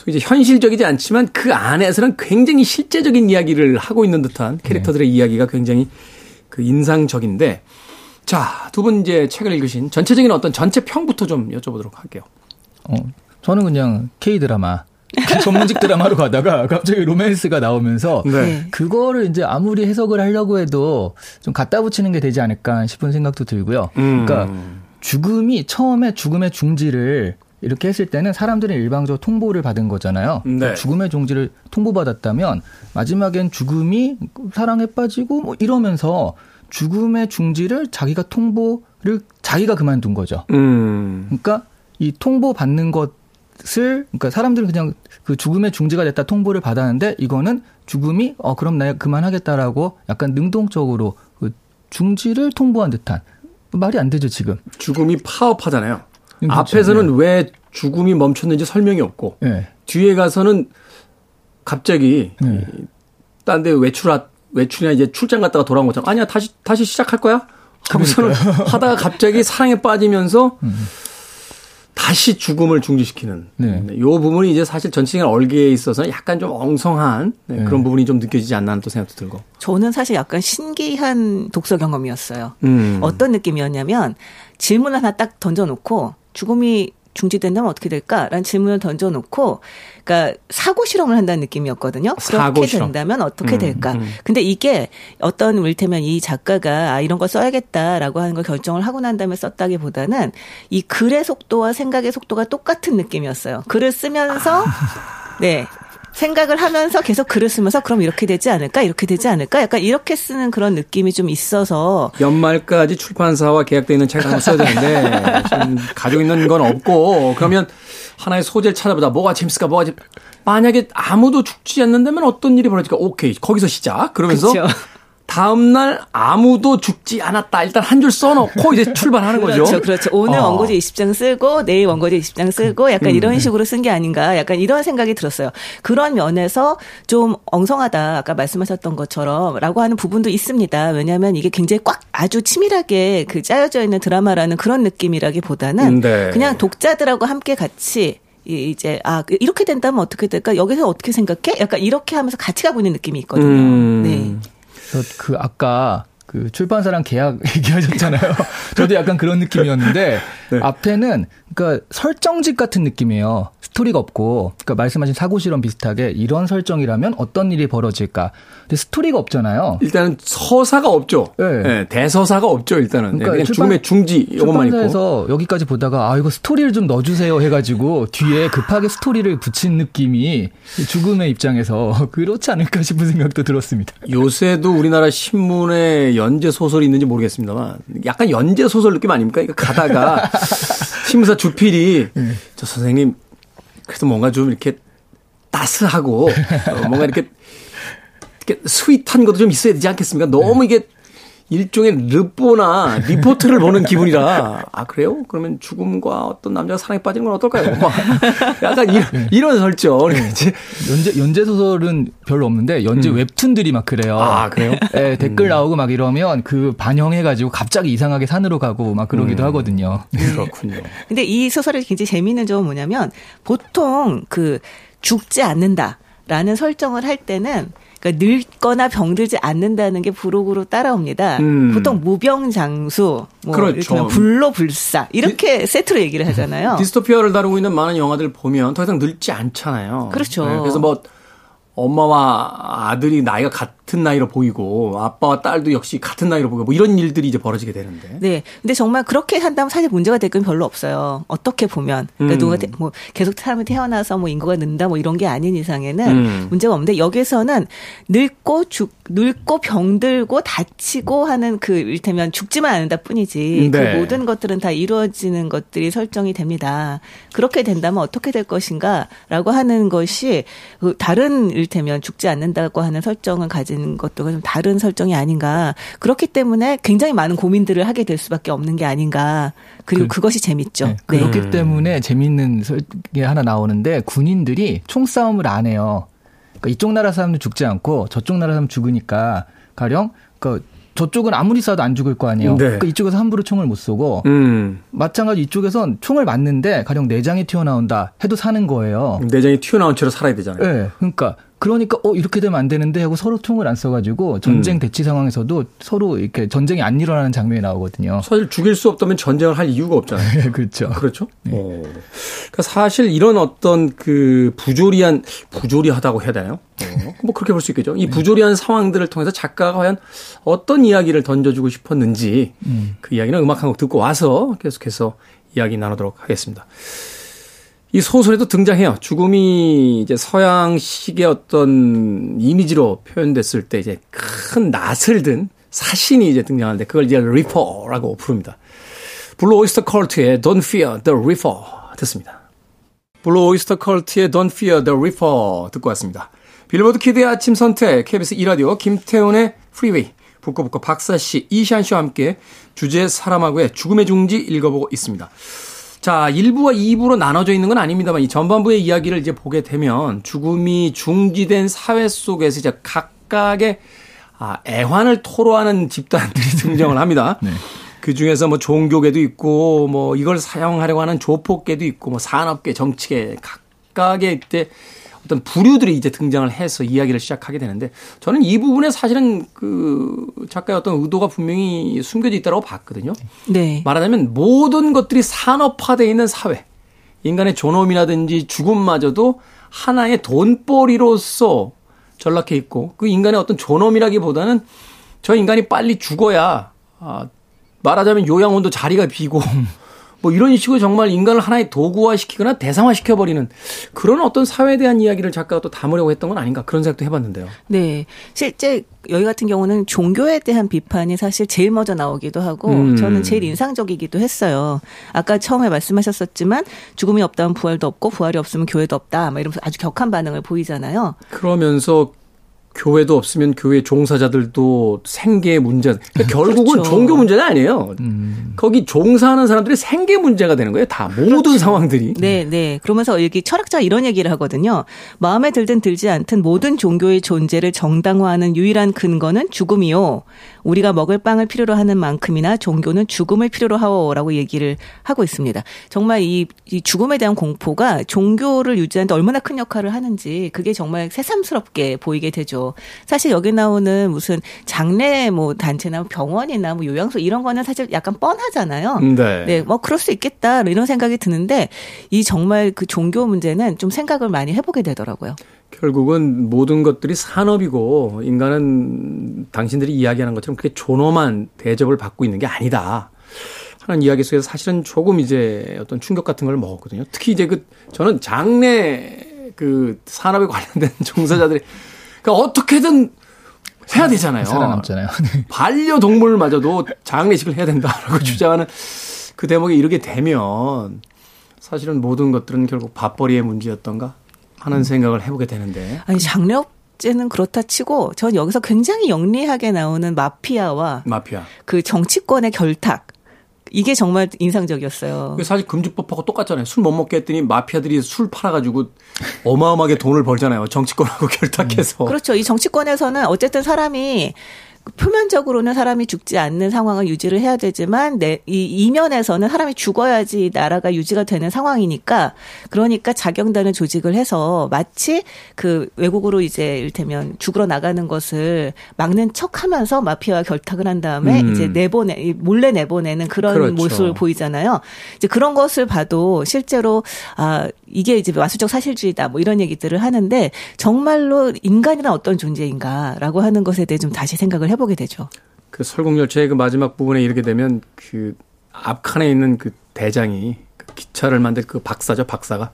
Speaker 1: 소위 이제 현실적이지 않지만 그 안에서는 굉장히 실제적인 이야기를 하고 있는 듯한 캐릭터들의 이야기가 굉장히 그 인상적인데 자, 두 분 이제 책을 읽으신 전체적인 어떤 전체 평부터 좀 여쭤보도록 할게요.
Speaker 7: 어, 저는 그냥 K 드라마 전문직 드라마로 가다가 갑자기 로맨스가 나오면서
Speaker 1: 네.
Speaker 7: 그거를 이제 아무리 해석을 하려고 해도 좀 갖다 붙이는 게 되지 않을까 싶은 생각도 들고요.
Speaker 1: 음.
Speaker 7: 그러니까 죽음이 처음에 죽음의 중지를 이렇게 했을 때는 사람들은 일방적으로 통보를 받은 거잖아요.
Speaker 1: 네.
Speaker 7: 그러니까 죽음의 중지를 통보받았다면 마지막엔 죽음이 사랑에 빠지고 뭐 이러면서 죽음의 중지를 자기가 통보를 자기가 그만둔 거죠.
Speaker 1: 음.
Speaker 7: 그러니까 이 통보 받는 것을 그러니까 사람들은 그냥 그 죽음의 중지가 됐다 통보를 받았는데 이거는 죽음이 어 그럼 나 그만하겠다라고 약간 능동적으로 그 중지를 통보한 듯한 말이 안 되죠 지금.
Speaker 1: 죽음이 파업하잖아요.
Speaker 7: 그렇죠.
Speaker 1: 앞에서는 왜 죽음이 멈췄는지 설명이 없고
Speaker 7: 예.
Speaker 1: 뒤에 가서는 갑자기
Speaker 7: 네.
Speaker 1: 딴 데 외출 외출이나 이제 출장 갔다가 돌아온 것처럼 아니야 다시 다시 시작할 거야 하고서는 하다가 갑자기 사랑에 빠지면서 다시 죽음을 중지시키는
Speaker 7: 네.
Speaker 1: 네. 요 부분이 이제 사실 전체적인 얼개에 있어서 약간 좀 엉성한 네,
Speaker 7: 네.
Speaker 1: 그런 부분이 좀 느껴지지 않나 하는 또 생각도 들고.
Speaker 6: 저는 사실 약간 신기한 독서 경험이었어요.
Speaker 1: 음.
Speaker 6: 어떤 느낌이었냐면 질문 하나 딱 던져놓고 죽음이 중지된다면 어떻게 될까라는 질문을 던져놓고, 그러니까 사고 실험을 한다는 느낌이었거든요.
Speaker 1: 사고
Speaker 6: 그렇게
Speaker 1: 실험.
Speaker 6: 된다면 어떻게
Speaker 1: 음,
Speaker 6: 될까?
Speaker 1: 음.
Speaker 6: 근데 이게 어떤 일테면 이 작가가 아 이런 거 써야겠다라고 하는 걸 결정을 하고 난 다음에 썼다기보다는 이 글의 속도와 생각의 속도가 똑같은 느낌이었어요. 글을 쓰면서 네. 생각을 하면서 계속 글을 쓰면서 그럼 이렇게 되지 않을까? 이렇게 되지 않을까? 약간 이렇게 쓰는 그런 느낌이 좀 있어서
Speaker 1: 연말까지 출판사와 계약돼 있는 책을 한번 써야 되는데 지금 가지고 있는 건 없고 그러면 하나의 소재를 찾아보다 뭐가 재밌을까 뭐가 재밌... 만약에 아무도 죽지 않는다면 어떤 일이 벌어질까 오케이 거기서 시작 그러면서
Speaker 6: 그쵸.
Speaker 1: 다음 날 아무도 죽지 않았다 일단 한 줄 써놓고 이제 출발하는 거죠.
Speaker 6: 그렇죠, 그렇죠. 오늘
Speaker 1: 어.
Speaker 6: 원고지 20장 쓰고 내일 원고지 20장 쓰고 약간
Speaker 1: 음.
Speaker 6: 이런 식으로 쓴 게 아닌가 약간 이런 생각이 들었어요. 그런 면에서 좀 엉성하다 아까 말씀하셨던 것처럼 라고 하는 부분도 있습니다. 왜냐하면 이게 굉장히 꽉 아주 치밀하게 그 짜여져 있는 드라마라는 그런 느낌이라기 보다는
Speaker 1: 네.
Speaker 6: 그냥 독자들하고 함께 같이 이- 이제 아 이렇게 된다면 어떻게 될까 여기서 어떻게 생각해? 약간 이렇게 하면서 같이 가고 있는 느낌이 있거든요.
Speaker 1: 음.
Speaker 6: 네.
Speaker 7: 그 아까 그 출판사랑 계약 얘기하셨잖아요. 저도 약간 그런 느낌이었는데
Speaker 1: 네.
Speaker 7: 앞에는 그러니까 설정집 같은 느낌이에요. 스토리가 없고 그러니까 말씀하신 사고 실험 비슷하게 이런 설정이라면 어떤 일이 벌어질까. 근데 스토리가 없잖아요.
Speaker 1: 일단은 서사가 없죠.
Speaker 7: 네.
Speaker 1: 네, 대서사가 없죠 일단은. 네,
Speaker 7: 그러니까
Speaker 1: 그냥
Speaker 7: 출판-
Speaker 1: 죽음의 중지 이것만 있고.
Speaker 7: 출판사에서 여기까지 보다가 아 이거 스토리를 좀 넣어주세요 해가지고 뒤에 급하게 스토리를 붙인 느낌이 죽음의 입장에서 그렇지 않을까 싶은 생각도 들었습니다.
Speaker 1: 요새도 우리나라 신문에 연재 소설이 있는지 모르겠습니다만 약간 연재 소설 느낌 아닙니까? 그러니까 가다가 신문사 주필이 저 선생님 그래도 뭔가 좀 이렇게 따스하고 어, 뭔가 이렇게 이렇게 sweet한 것도 좀 있어야 되지 않겠습니까? 너무 이게 일종의 르포나 리포트를 보는 기분이라 아 그래요? 그러면 죽음과 어떤 남자가 사랑에 빠지는 건 어떨까요? 막 약간 이런, 이런 설정 이제
Speaker 7: 연재 연재 소설은 별로 없는데 연재 웹툰들이 막 그래요.
Speaker 1: 음. 아, 그래요?
Speaker 7: 예, 댓글 나오고 막 이러면 그 반영해가지고 갑자기 이상하게 산으로 가고 막
Speaker 1: 음.
Speaker 7: 그러기도 하거든요.
Speaker 1: 그렇군요.
Speaker 6: 근데 이 소설의 굉장히 재미있는 점은 뭐냐면 보통 그 죽지 않는다라는 설정을 할 때는 그러니까 늙거나 병들지 않는다는 게 부록으로 따라옵니다.
Speaker 1: 음.
Speaker 6: 보통 무병장수, 뭐
Speaker 1: 그렇죠.
Speaker 6: 불로불사 이렇게 세트로 얘기를 하잖아요.
Speaker 1: 디스토피아를 다루고 있는 많은 영화들 보면 더 이상 늙지 않잖아요.
Speaker 6: 그렇죠.
Speaker 1: 그래서 뭐 엄마와 아들이 나이가 같 은 나이로 보이고 아빠와 딸도 역시 같은 나이로 보이고 뭐 이런 일들이 이제 벌어지게 되는데.
Speaker 6: 네. 근데 정말 그렇게 한다면 사실 문제가 될 건 별로 없어요. 어떻게 보면. 그러니까
Speaker 1: 음.
Speaker 6: 누가 태- 뭐 계속 사람이 태어나서 뭐 인구가 는다 뭐 이런 게 아닌 이상에는
Speaker 1: 음.
Speaker 6: 문제가 없는데 여기서는 늙고 죽, 늙고 병들고 다치고 하는 그 일테면 죽지만 않는다 뿐이지.
Speaker 1: 네.
Speaker 6: 그 모든 것들은 다 이루어지는 것들이 설정이 됩니다. 그렇게 된다면 어떻게 될 것인가 라고 하는 것이 그 다른 일테면 죽지 않는다고 하는 설정을 가진 것들과 좀 다른 설정이 아닌가. 그렇기 때문에 굉장히 많은 고민들을 하게 될 수밖에 없는 게 아닌가. 그리고
Speaker 7: 그-
Speaker 6: 그, 것이 재밌죠.
Speaker 7: 네,
Speaker 6: 네.
Speaker 7: 그렇기 때문에 재미있는 설- 게 하나 나오는데 군인들이 총싸움을 안 해요. 그러니까 이쪽 나라 사람도 죽지 않고 저쪽 나라 사람 죽으니까 가령 그 저쪽은 아무리 쏴도 안 죽을 거 아니에요.
Speaker 1: 네.
Speaker 7: 그러니까 이쪽에서 함부로 총을 못 쏘고
Speaker 1: 음.
Speaker 7: 마찬가지 이쪽에선 총을 맞는데 가령 내장이 튀어나온다 해도 사는 거예요.
Speaker 1: 내장이 튀어나온 채로 살아야 되잖아요.
Speaker 7: 네, 그러니까 그러니까 어 이렇게 되면 안 되는데 하고 서로 총을 안 써가지고 전쟁
Speaker 1: 음.
Speaker 7: 대치 상황에서도 서로 이렇게 전쟁이 안 일어나는 장면이 나오거든요.
Speaker 1: 사실 죽일 수 없다면 전쟁을 할 이유가 없잖아요.
Speaker 7: 네, 그렇죠.
Speaker 1: 그렇죠? 어. 그러니까 사실 이런 어떤 그 부조리한 부조리하다고 해야 되나요? 어, 뭐 그렇게 볼 수 있겠죠. 이 부조리한 상황들을 통해서 작가가 과연 어떤 이야기를 던져주고 싶었는지 그 이야기는 음악 한 곡 듣고 와서 계속해서 이야기 나누도록 하겠습니다. 이 소설에도 등장해요. 죽음이 이제 서양식의 어떤 이미지로 표현됐을 때 이제 큰 낫을 든 사신이 이제 등장하는데 그걸 이제 Reaper라고 부릅니다. Blue Öyster Cult의 Don't Fear the Reaper 듣습니다. Blue Öyster Cult의 Don't Fear the Reaper 듣고 왔습니다. Billboard Kid의 아침 선택 KBS 2라디오 김태훈의 Freeway 북구북구 박사씨 이시안 씨와 함께 주제 사람하고의 죽음의 중지 읽어보고 있습니다. 자, 1부와 2부로 나눠져 있는 건 아닙니다만 이 전반부의 이야기를 이제 보게 되면 죽음이 중지된 사회 속에서 이제 각각의 아, 애환을 토로하는 집단들이 등장을 합니다.
Speaker 7: 네.
Speaker 1: 그 중에서 뭐 종교계도 있고 뭐 이걸 사용하려고 하는 조폭계도 있고 뭐 산업계, 정치계 각각의 이제 어떤 부류들이 이제 등장을 해서 이야기를 시작하게 되는데 저는 이 부분에 사실은 그 작가의 어떤 의도가 분명히 숨겨져 있다고 봤거든요.
Speaker 6: 네.
Speaker 1: 말하자면 모든 것들이 산업화되어 있는 사회. 인간의 존엄이라든지 죽음마저도 하나의 돈벌이로서 전락해 있고 그 인간의 어떤 존엄이라기보다는 저 인간이 빨리 죽어야 아, 말하자면 요양원도 자리가 비고 뭐 이런 식으로 정말 인간을 하나의 도구화 시키거나 대상화 시켜버리는 그런 어떤 사회에 대한 이야기를 작가가 또 담으려고 했던 건 아닌가 그런 생각도 해봤는데요.
Speaker 6: 네. 실제 여기 같은 경우는 종교에 대한 비판이 사실 제일 먼저 나오기도 하고
Speaker 1: 음.
Speaker 6: 저는 제일 인상적이기도 했어요. 아까 처음에 말씀하셨었지만 죽음이 없다면 부활도 없고 부활이 없으면 교회도 없다. 막 이러면서 아주 격한 반응을 보이잖아요.
Speaker 1: 그러면서 교회도 없으면 교회 종사자들도 생계의 문제. 그러니까 결국은
Speaker 6: 그렇죠.
Speaker 1: 종교 문제는 아니에요. 거기 종사하는 사람들이 생계 문제가 되는 거예요. 다 모든 상황들이.
Speaker 6: 네, 네. 그러면서 여기 철학자가 이런 얘기를 하거든요. 마음에 들든 들지 않든 모든 종교의 존재를 정당화하는 유일한 근거는 죽음이요. 우리가 먹을 빵을 필요로 하는 만큼이나 종교는 죽음을 필요로 하오라고 얘기를 하고 있습니다. 정말 이, 이 죽음에 대한 공포가 종교를 유지하는데 얼마나 큰 역할을 하는지 그게 정말 새삼스럽게 보이게 되죠. 사실 여기 나오는 무슨 장례 뭐 단체나 병원이나 뭐 요양소 이런 거는 사실 약간 뻔하잖아요.
Speaker 1: 네.
Speaker 6: 네, 뭐 그럴 수 있겠다 이런 생각이 드는데 이 정말 그 종교 문제는 좀 생각을 많이 해보게 되더라고요.
Speaker 1: 결국은 모든 것들이 산업이고 인간은 당신들이 이야기하는 것처럼 그렇게 존엄한 대접을 받고 있는 게 아니다. 하는 이야기 속에서 사실은 조금 이제 어떤 충격 같은 걸 먹었거든요. 특히 이제 그 저는 장례 그 산업에 관련된 종사자들이 그러니까 어떻게든 해야 되잖아요.
Speaker 7: 살아남잖아요. 네.
Speaker 1: 반려동물마저도 장례식을 해야 된다라고 주장하는 그 대목에 이르게 되면 사실은 모든 것들은 결국 밥벌이의 문제였던가 하는 생각을 해보게 되는데
Speaker 6: 아니 장례업체는 그렇다 치고 전 여기서 굉장히 영리하게 나오는 마피아와
Speaker 1: 마피아.
Speaker 6: 그 정치권의 결탁 이게 정말 인상적이었어요.
Speaker 1: 사실 금주법하고 똑같잖아요. 술 못 먹게 했더니 마피아들이 술 팔아가지고 어마어마하게 돈을 벌잖아요. 정치권하고 결탁해서.
Speaker 6: 그렇죠. 이 정치권에서는 어쨌든 사람이 표면적으로는 사람이 죽지 않는 상황을 유지를 해야 되지만 내, 이 이면에서는 사람이 죽어야지 나라가 유지가 되는 상황이니까 그러니까 자경단을 조직을 해서 마치 그 외국으로 이제 일테면 죽으러 나가는 것을 막는 척하면서 마피아와 결탁을 한 다음에
Speaker 1: 음.
Speaker 6: 이제 내보내 이 몰래 내보내는 그런
Speaker 1: 그렇죠.
Speaker 6: 모습을 보이잖아요. 이제 그런 것을 봐도 실제로 아 이게 이제 마수적 사실주의다 뭐 이런 얘기들을 하는데 정말로 인간이란 어떤 존재인가라고 하는 것에 대해 좀 다시 생각을 해보게 되죠.
Speaker 1: 그 설국열차의 그 마지막 부분에 이르게 되면 그 앞칸에 있는 그 대장이 그 기차를 만들 그 박사죠, 박사가.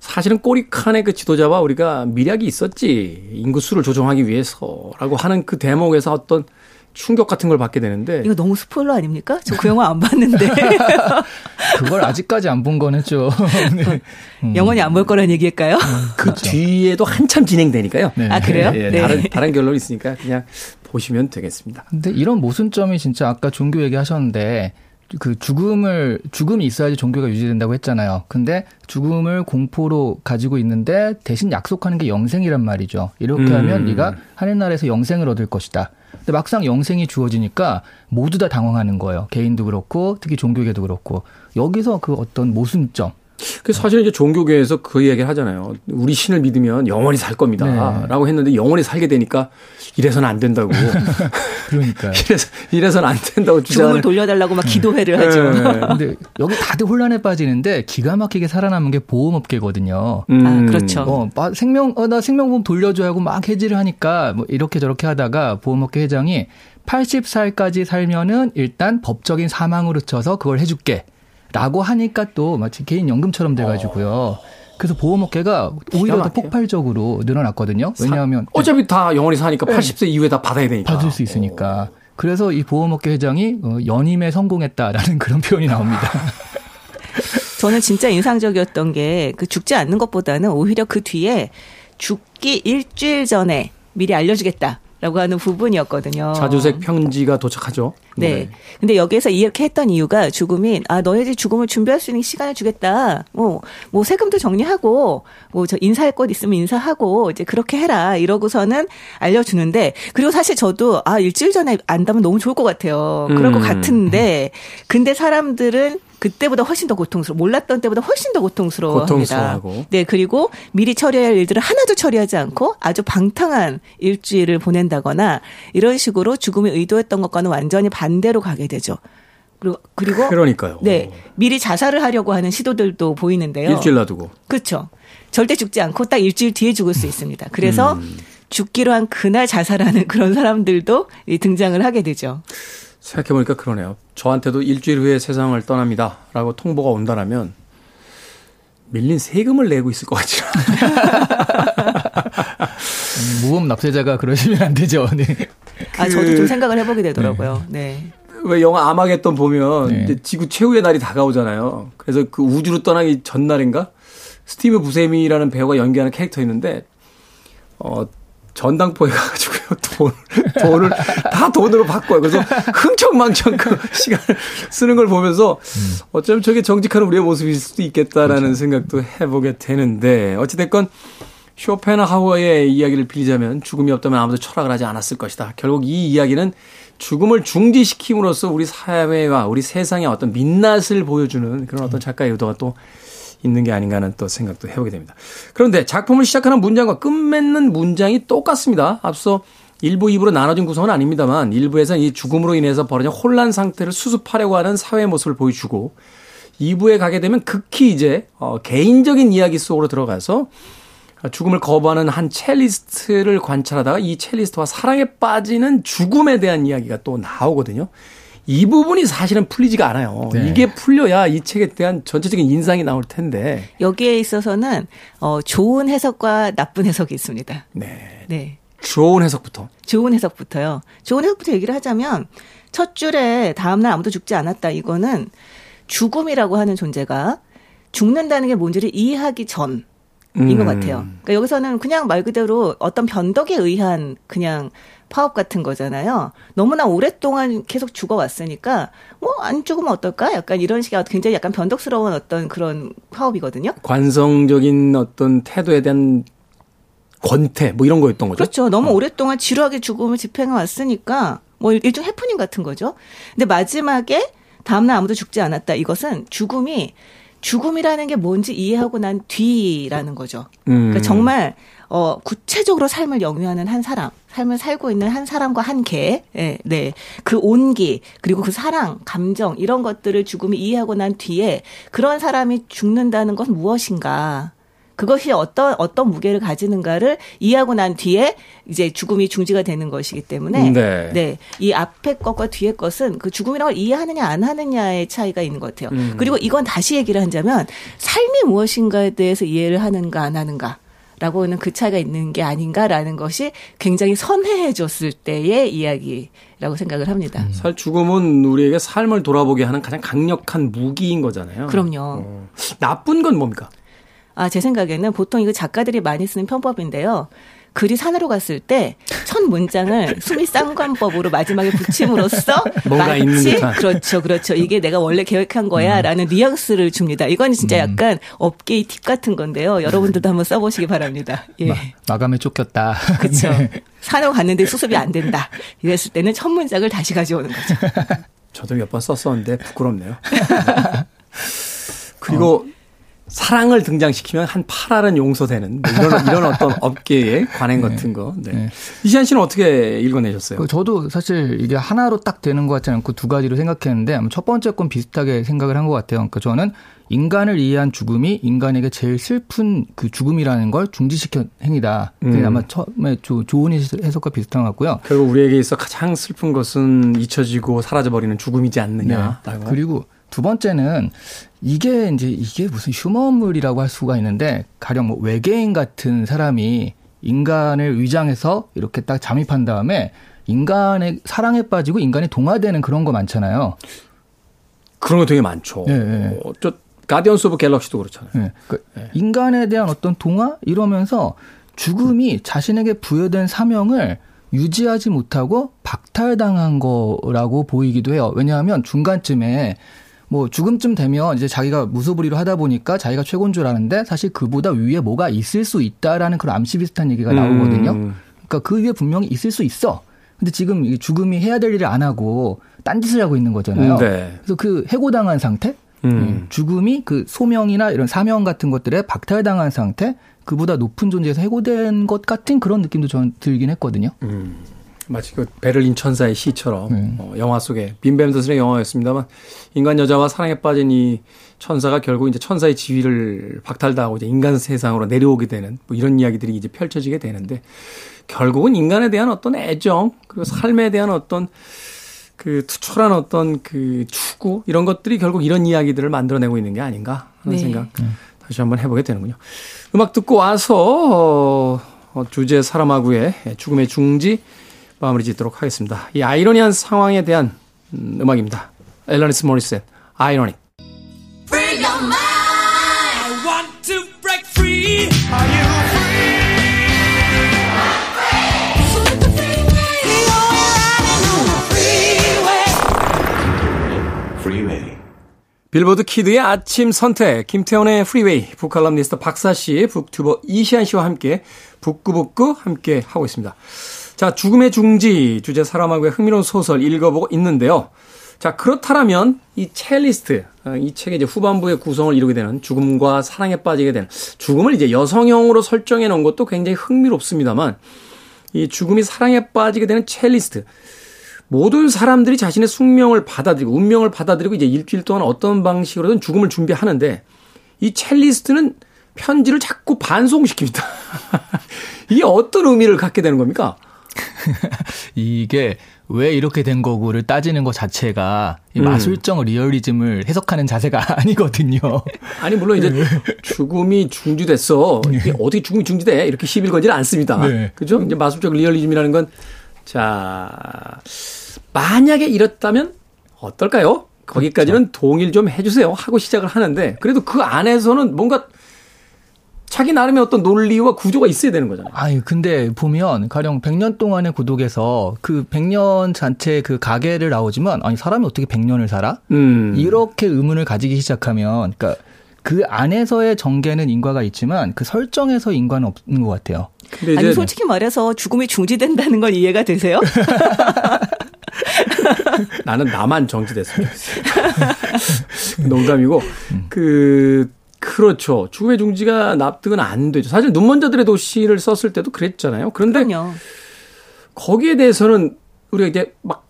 Speaker 1: 사실은 꼬리칸에 그 지도자와 우리가 미략이 있었지. 인구 수를 조정하기 위해서라고 하는 그 대목에서 어떤 충격 같은 걸 받게 되는데.
Speaker 6: 이거 너무 스포일러 아닙니까? 저 그 영화 안 봤는데
Speaker 7: 그걸 아직까지 안 본 거는 좀. 네. 음.
Speaker 6: 영원히 안 볼 거란 얘기일까요?
Speaker 1: 그 뒤에도 한참 진행되니까요.
Speaker 7: 네.
Speaker 6: 아 그래요?
Speaker 1: 예,
Speaker 6: 네.
Speaker 1: 다른, 다른 결론이 있으니까 그냥 보시면 되겠습니다.
Speaker 7: 근데 이런 모순점이 진짜 아까 종교 얘기하셨는데 그 죽음을 죽음이 있어야지 종교가 유지된다고 했잖아요. 근데 죽음을 공포로 가지고 있는데 대신 약속하는 게 영생이란 말이죠. 이렇게
Speaker 1: 음.
Speaker 7: 하면 네가 하늘 나라에서 영생을 얻을 것이다. 근데 막상 영생이 주어지니까 모두 다 당황하는 거예요. 개인도 그렇고 특히 종교계도 그렇고 여기서 그 어떤 모순점
Speaker 1: 그 사실 이제 종교계에서 그 얘기를 하잖아요. 우리 신을 믿으면 영원히 살 겁니다.
Speaker 7: 네.
Speaker 1: 라고 했는데 영원히 살게 되니까 이래서는 안 된다고.
Speaker 7: 그러니까요.
Speaker 1: 이래서, 이래서는 안 된다고
Speaker 6: 죽음을
Speaker 1: 주장하는.
Speaker 6: 돌려달라고 막 기도회를 하죠.
Speaker 1: 네.
Speaker 7: 근데 여기 다들 혼란에 빠지는데 기가 막히게 살아남은 게 보험업계거든요.
Speaker 1: 음.
Speaker 6: 아, 그렇죠.
Speaker 7: 어, 마- 생명, 어, 나 생명보험 돌려줘 하고 막 해지를 하니까 뭐 이렇게 저렇게 하다가 보험업계 회장이 80살까지 살면은 일단 법적인 사망으로 쳐서 그걸 해줄게. 라고 하니까 또 마치 개인 연금처럼 돼가지고요. 그래서 보험업계가 오히려 더. 폭발적으로 늘어났거든요. 왜냐하면
Speaker 1: 어차피 다 영원히 사니까 80세 이후에 다 받아야 되니까.
Speaker 7: 받을 수 있으니까. 그래서 이 보험업계 회장이 어, 연임에 성공했다라는 그런 표현이 나옵니다.
Speaker 6: 저는 진짜 인상적이었던 게 그 죽지 않는 것보다는 오히려 그 뒤에 죽기 일주일 전에 미리 알려주겠다. 라고 하는 부분이었거든요.
Speaker 1: 자주색 편지가 도착하죠.
Speaker 6: 네. 근데 여기에서 이렇게 했던 이유가 죽음이 아 너희들이 죽음을 준비할 수 있는 시간을 주겠다. 뭐 뭐 세금도 정리하고 뭐 저 인사할 것 있으면 인사하고 이제 그렇게 해라 이러고서는 알려주는데 그리고 사실 저도 아 일주일 전에 안다면 너무 좋을 것 같아요. 그럴 것
Speaker 1: 음.
Speaker 6: 같은데 근데 사람들은 그때보다 훨씬 더 고통스러워 몰랐던 때보다 훨씬 더 고통스러워합니다.
Speaker 1: 고통스러워하고.
Speaker 6: 네 그리고 미리 처리할 일들을 하나도 처리하지 않고 아주 방탕한 일주일을 보낸다거나 이런 식으로 죽음이 의도했던 것과는 완전히 반대로 가게 되죠. 그리고 그리고
Speaker 1: 그러니까요.
Speaker 6: 네 미리 자살을 하려고 하는 시도들도 보이는데요.
Speaker 1: 일주일 놔두고.
Speaker 6: 그렇죠. 절대 죽지 않고 딱 일주일 뒤에 죽을 수 있습니다. 그래서
Speaker 1: 음.
Speaker 6: 죽기로 한 그날 자살하는 그런 사람들도 이 등장을 하게 되죠.
Speaker 1: 생각해보니까 그러네요. 저한테도 일주일 후에 세상을 떠납니다. 라고 통보가 온다라면 밀린 세금을 내고 있을 것 같지 않아요.
Speaker 7: 음, 무법 납세자가 그러시면 안 되죠. 네.
Speaker 6: 아 저도 좀 생각을 해보게 되더라고요. 네.
Speaker 1: 왜 영화 아마겟돈 보면
Speaker 7: 네.
Speaker 1: 이제 지구 최후의 날이 다가오잖아요. 그래서 그 우주로 떠나기 전날인가 스티브 부세미라는 배우가 연기하는 캐릭터 있는데 어 전당포에 가가지고요 돈 돈을 다 돈으로 바꿔요. 그래서 흥청망청 그 시간을 쓰는 걸 보면서 어쩌면 저게 정직한 우리의 모습일 수도 있겠다라는 생각도 해보게 되는데 어찌됐건 쇼펜하우어의 이야기를 빌리자면 죽음이 없다면 아무도 철학을 하지 않았을 것이다. 결국 이 이야기는 죽음을 중지시킴으로써 우리 사회와 우리 세상의 어떤 민낯을 보여주는 그런 어떤 작가의 의도가 또 있는 게 아닌가 하는 또 생각도 해보게 됩니다. 그런데 작품을 시작하는 문장과 끝맺는 문장이 똑같습니다. 앞서 1부, 2부로 나눠진 구성은 아닙니다만 1부에서는 이 죽음으로 인해서 벌어진 혼란 상태를 수습하려고 하는 사회의 모습을 보여주고 2부에 가게 되면 극히 이제 어, 개인적인 이야기 속으로 들어가서 죽음을 거부하는 한 첼리스트를 관찰하다가 이 첼리스트와 사랑에 빠지는 죽음에 대한 이야기가 또 나오거든요. 이 부분이 사실은 풀리지가 않아요.
Speaker 7: 네.
Speaker 1: 이게 풀려야 이 책에 대한 전체적인 인상이 나올 텐데.
Speaker 6: 여기에 있어서는 어 좋은 해석과 나쁜 해석이 있습니다.
Speaker 1: 네.
Speaker 6: 네.
Speaker 1: 좋은 해석부터.
Speaker 6: 좋은 해석부터요. 좋은 해석부터 얘기를 하자면 첫 줄에 다음 날 아무도 죽지 않았다. 이거는 죽음이라고 하는 존재가 죽는다는 게 뭔지를 이해하기 전. 인것
Speaker 1: 음.
Speaker 6: 같아요. 그러니까 여기서는 그냥 말 그대로 어떤 변덕에 의한 그냥 파업 같은 거잖아요. 너무나 오랫동안 계속 죽어왔으니까 뭐 안 죽으면 어떨까? 약간 이런 식의 굉장히 약간 변덕스러운 어떤 그런 파업이거든요.
Speaker 1: 관성적인 어떤 태도에 대한 권태 뭐 이런 거였던 거죠.
Speaker 6: 그렇죠. 너무 오랫동안 지루하게 죽음을 집행해 왔으니까 뭐 일종 해프닝 같은 거죠. 근데 마지막에 다음날 아무도 죽지 않았다. 이것은 죽음이 죽음이라는 게 뭔지 이해하고 난 뒤라는 거죠.
Speaker 1: 음.
Speaker 6: 그러니까 정말 어 구체적으로 삶을 영위하는 한 사람, 삶을 살고 있는 한 사람과 한 개, 예, 네, 그 온기 그리고 그 사랑, 감정 이런 것들을 죽음이 이해하고 난 뒤에 그런 사람이 죽는다는 것은 무엇인가? 그것이 어떤 어떤 무게를 가지는가를 이해하고 난 뒤에 이제 죽음이 중지가 되는 것이기 때문에
Speaker 1: 네.
Speaker 6: 네. 이 앞에 것과 뒤에 것은 그 죽음이라고 걸 이해하느냐 안 하느냐의 차이가 있는 것 같아요.
Speaker 1: 음.
Speaker 6: 그리고 이건 다시 얘기를 하자면 삶이 무엇인가에 대해서 이해를 하는가 안 하는가. 라고 하는 그 차이가 있는 게 아닌가라는 것이 굉장히 선회해졌을 때의 이야기라고 생각을 합니다.
Speaker 1: 살 죽음은 우리에게 삶을 돌아보게 하는 가장 강력한 무기인 거잖아요.
Speaker 6: 그럼요.
Speaker 1: 어. 나쁜 건 뭡니까?
Speaker 6: 아, 제 생각에는 보통 이거 작가들이 많이 쓰는 편법인데요. 글이 산으로 갔을 때 첫 문장을 수미 쌍관법으로 마지막에 붙임으로써
Speaker 1: 뭔가
Speaker 6: 마치
Speaker 1: 있는 듯한.
Speaker 6: 그렇죠, 그렇죠. 이게 내가 원래 계획한 거야라는 뉘앙스를 줍니다. 이건 진짜 약간 업계의 팁 같은 건데요. 여러분들도 한번 써보시기 바랍니다. 예,
Speaker 7: 마, 마감에 쫓겼다.
Speaker 6: 그렇죠.
Speaker 7: 네.
Speaker 6: 산으로 갔는데 수습이 안 된다. 이랬을 때는 첫 문장을 다시 가져오는 거죠.
Speaker 1: 저도 몇 번 썼었는데 부끄럽네요. 네. 그리고 사랑을 등장시키면 한 8알은 용서되는 뭐 이런 이런 어떤 업계의 관행 같은 거. 네.
Speaker 7: 네.
Speaker 1: 이시안 씨는 어떻게 읽어내셨어요?
Speaker 7: 그 저도 사실 이게 하나로 딱 되는 것 같지 않고 두 가지로 생각했는데 아마 첫 번째 건 비슷하게 생각을 한 것 같아요. 그러니까 저는 인간을 이해한 죽음이 인간에게 제일 슬픈 그 죽음이라는 걸 중지시킨 행위다. 그게
Speaker 1: 음.
Speaker 7: 아마 처음에 조, 좋은 해석과 비슷한 것 같고요.
Speaker 1: 결국 우리에게 있어 가장 슬픈 것은 잊혀지고 사라져버리는 죽음이지 않느냐.
Speaker 7: 네. 그리고 두 번째는 이게 이제 이게 무슨 human물이라고 할 수가 있는데 가령 뭐 외계인 같은 사람이 인간을 위장해서 이렇게 딱 잠입한 다음에 인간의 사랑에 빠지고 인간이 동화되는 그런 거 많잖아요.
Speaker 1: 그런 거 되게 많죠.
Speaker 7: 네, 네.
Speaker 1: 어, 저 Guardians of Galaxy도 그렇잖아요.
Speaker 7: 네. 그 인간에 대한 어떤 동화 이러면서 죽음이 자신에게 부여된 사명을 유지하지 못하고 박탈당한 거라고 보이기도 해요. 왜냐하면 중간쯤에 뭐 죽음쯤 되면 이제 자기가 무소불위로 하다 보니까 자기가 최고인 줄 아는데 사실 그보다 위에 뭐가 있을 수 있다라는 그런 암시 비슷한 얘기가 나오거든요.
Speaker 1: 음.
Speaker 7: 그러니까 그 위에 분명히 있을 수 있어. 근데 지금 이 죽음이 해야 될 일을 안 하고 딴짓을 하고 있는 거잖아요.
Speaker 1: 네.
Speaker 7: 그래서 그 해고당한 상태,
Speaker 1: 음.
Speaker 7: 죽음이 그 소명이나 이런 사명 같은 것들에 박탈당한 상태, 그보다 높은 존재에서 해고된 것 같은 그런 느낌도 저는 들긴 했거든요.
Speaker 1: 마치 그 베를린 천사의 시처럼
Speaker 7: 네.
Speaker 1: 어, 영화 속에 빈 벤더슨의 영화였습니다만 인간 여자와 사랑에 빠진 이 천사가 결국 이제 천사의 지위를 박탈당하고 이제 인간 세상으로 내려오게 되는 뭐 이런 이야기들이 이제 펼쳐지게 되는데 결국은 인간에 대한 어떤 애정 그리고 삶에 대한 어떤 그 투철한 어떤 그 추구 이런 것들이 결국 이런 이야기들을 만들어내고 있는 게 아닌가 하는
Speaker 6: 네.
Speaker 1: 생각 다시 한번 해보게 되는군요. 음악 듣고 와서 어, 어, 주제 사람하고의 죽음의 중지 마무리 짓도록 하겠습니다. 이 아이러니한 상황에 대한 음, 음악입니다. 엘라니스 모리셋, 아이러니. 빌보드 키드의 아침 선택, 김태원의 프리웨이, 북칼럼니스트 박사 씨, 북튜버 이시안 씨와 함께 북구북구 함께 하고 있습니다. 자, 죽음의 중지 주제 사라마구의 흥미로운 소설 읽어보고 있는데요. 자, 그렇다면 이 첼리스트, 어, 이 책의 이제 후반부의 구성을 이루게 되는 죽음과 사랑에 빠지게 되는 죽음을 이제 여성형으로 설정해 놓은 것도 굉장히 흥미롭습니다만 이 죽음이 사랑에 빠지게 되는 첼리스트. 모든 사람들이 자신의 숙명을 받아들이고 운명을 받아들이고 이제 일주일 동안 어떤 방식으로든 죽음을 준비하는데 이 첼리스트는 편지를 자꾸 반송시킵니다. 이게 어떤 의미를 갖게 되는 겁니까?
Speaker 7: 이게 왜 이렇게 된 거고를 따지는 것 자체가 이
Speaker 1: 음.
Speaker 7: 마술적 리얼리즘을 해석하는 자세가 아니거든요.
Speaker 1: 아니 물론 이제 죽음이 중지됐어. 이게 어떻게 죽음이 중지돼? 이렇게 시비를 걸지는 않습니다.
Speaker 7: 네.
Speaker 1: 그죠? 이제 마술적 리얼리즘이라는 건 자, 만약에 이렇다면 어떨까요? 거기까지는 동의를 좀 해주세요. 하고 시작을 하는데 그래도 그 안에서는 뭔가 자기 나름의 어떤 논리와 구조가 있어야 되는 거잖아요.
Speaker 7: 아니, 근데 보면 가령 100년 동안의 고독에서 그 100년 자체 그 가계를 나오지만 아니, 사람이 어떻게 100년을 살아?
Speaker 1: 음.
Speaker 7: 이렇게 의문을 가지기 시작하면 그러니까 그 안에서의 전개는 인과가 있지만 그 설정에서 인과는 없는 것 같아요.
Speaker 1: 근데 이제
Speaker 6: 아니 솔직히 말해서 죽음이 중지된다는 건 이해가 되세요?
Speaker 1: 나는 나만 정지됐으면 좋겠어. 농담이고, 그, 그렇죠. 죽음의 중지가 납득은 안 되죠. 사실 눈먼자들의 도시를 썼을 때도 그랬잖아요. 그런데
Speaker 6: 그럼요.
Speaker 1: 거기에 대해서는 우리가 이제 막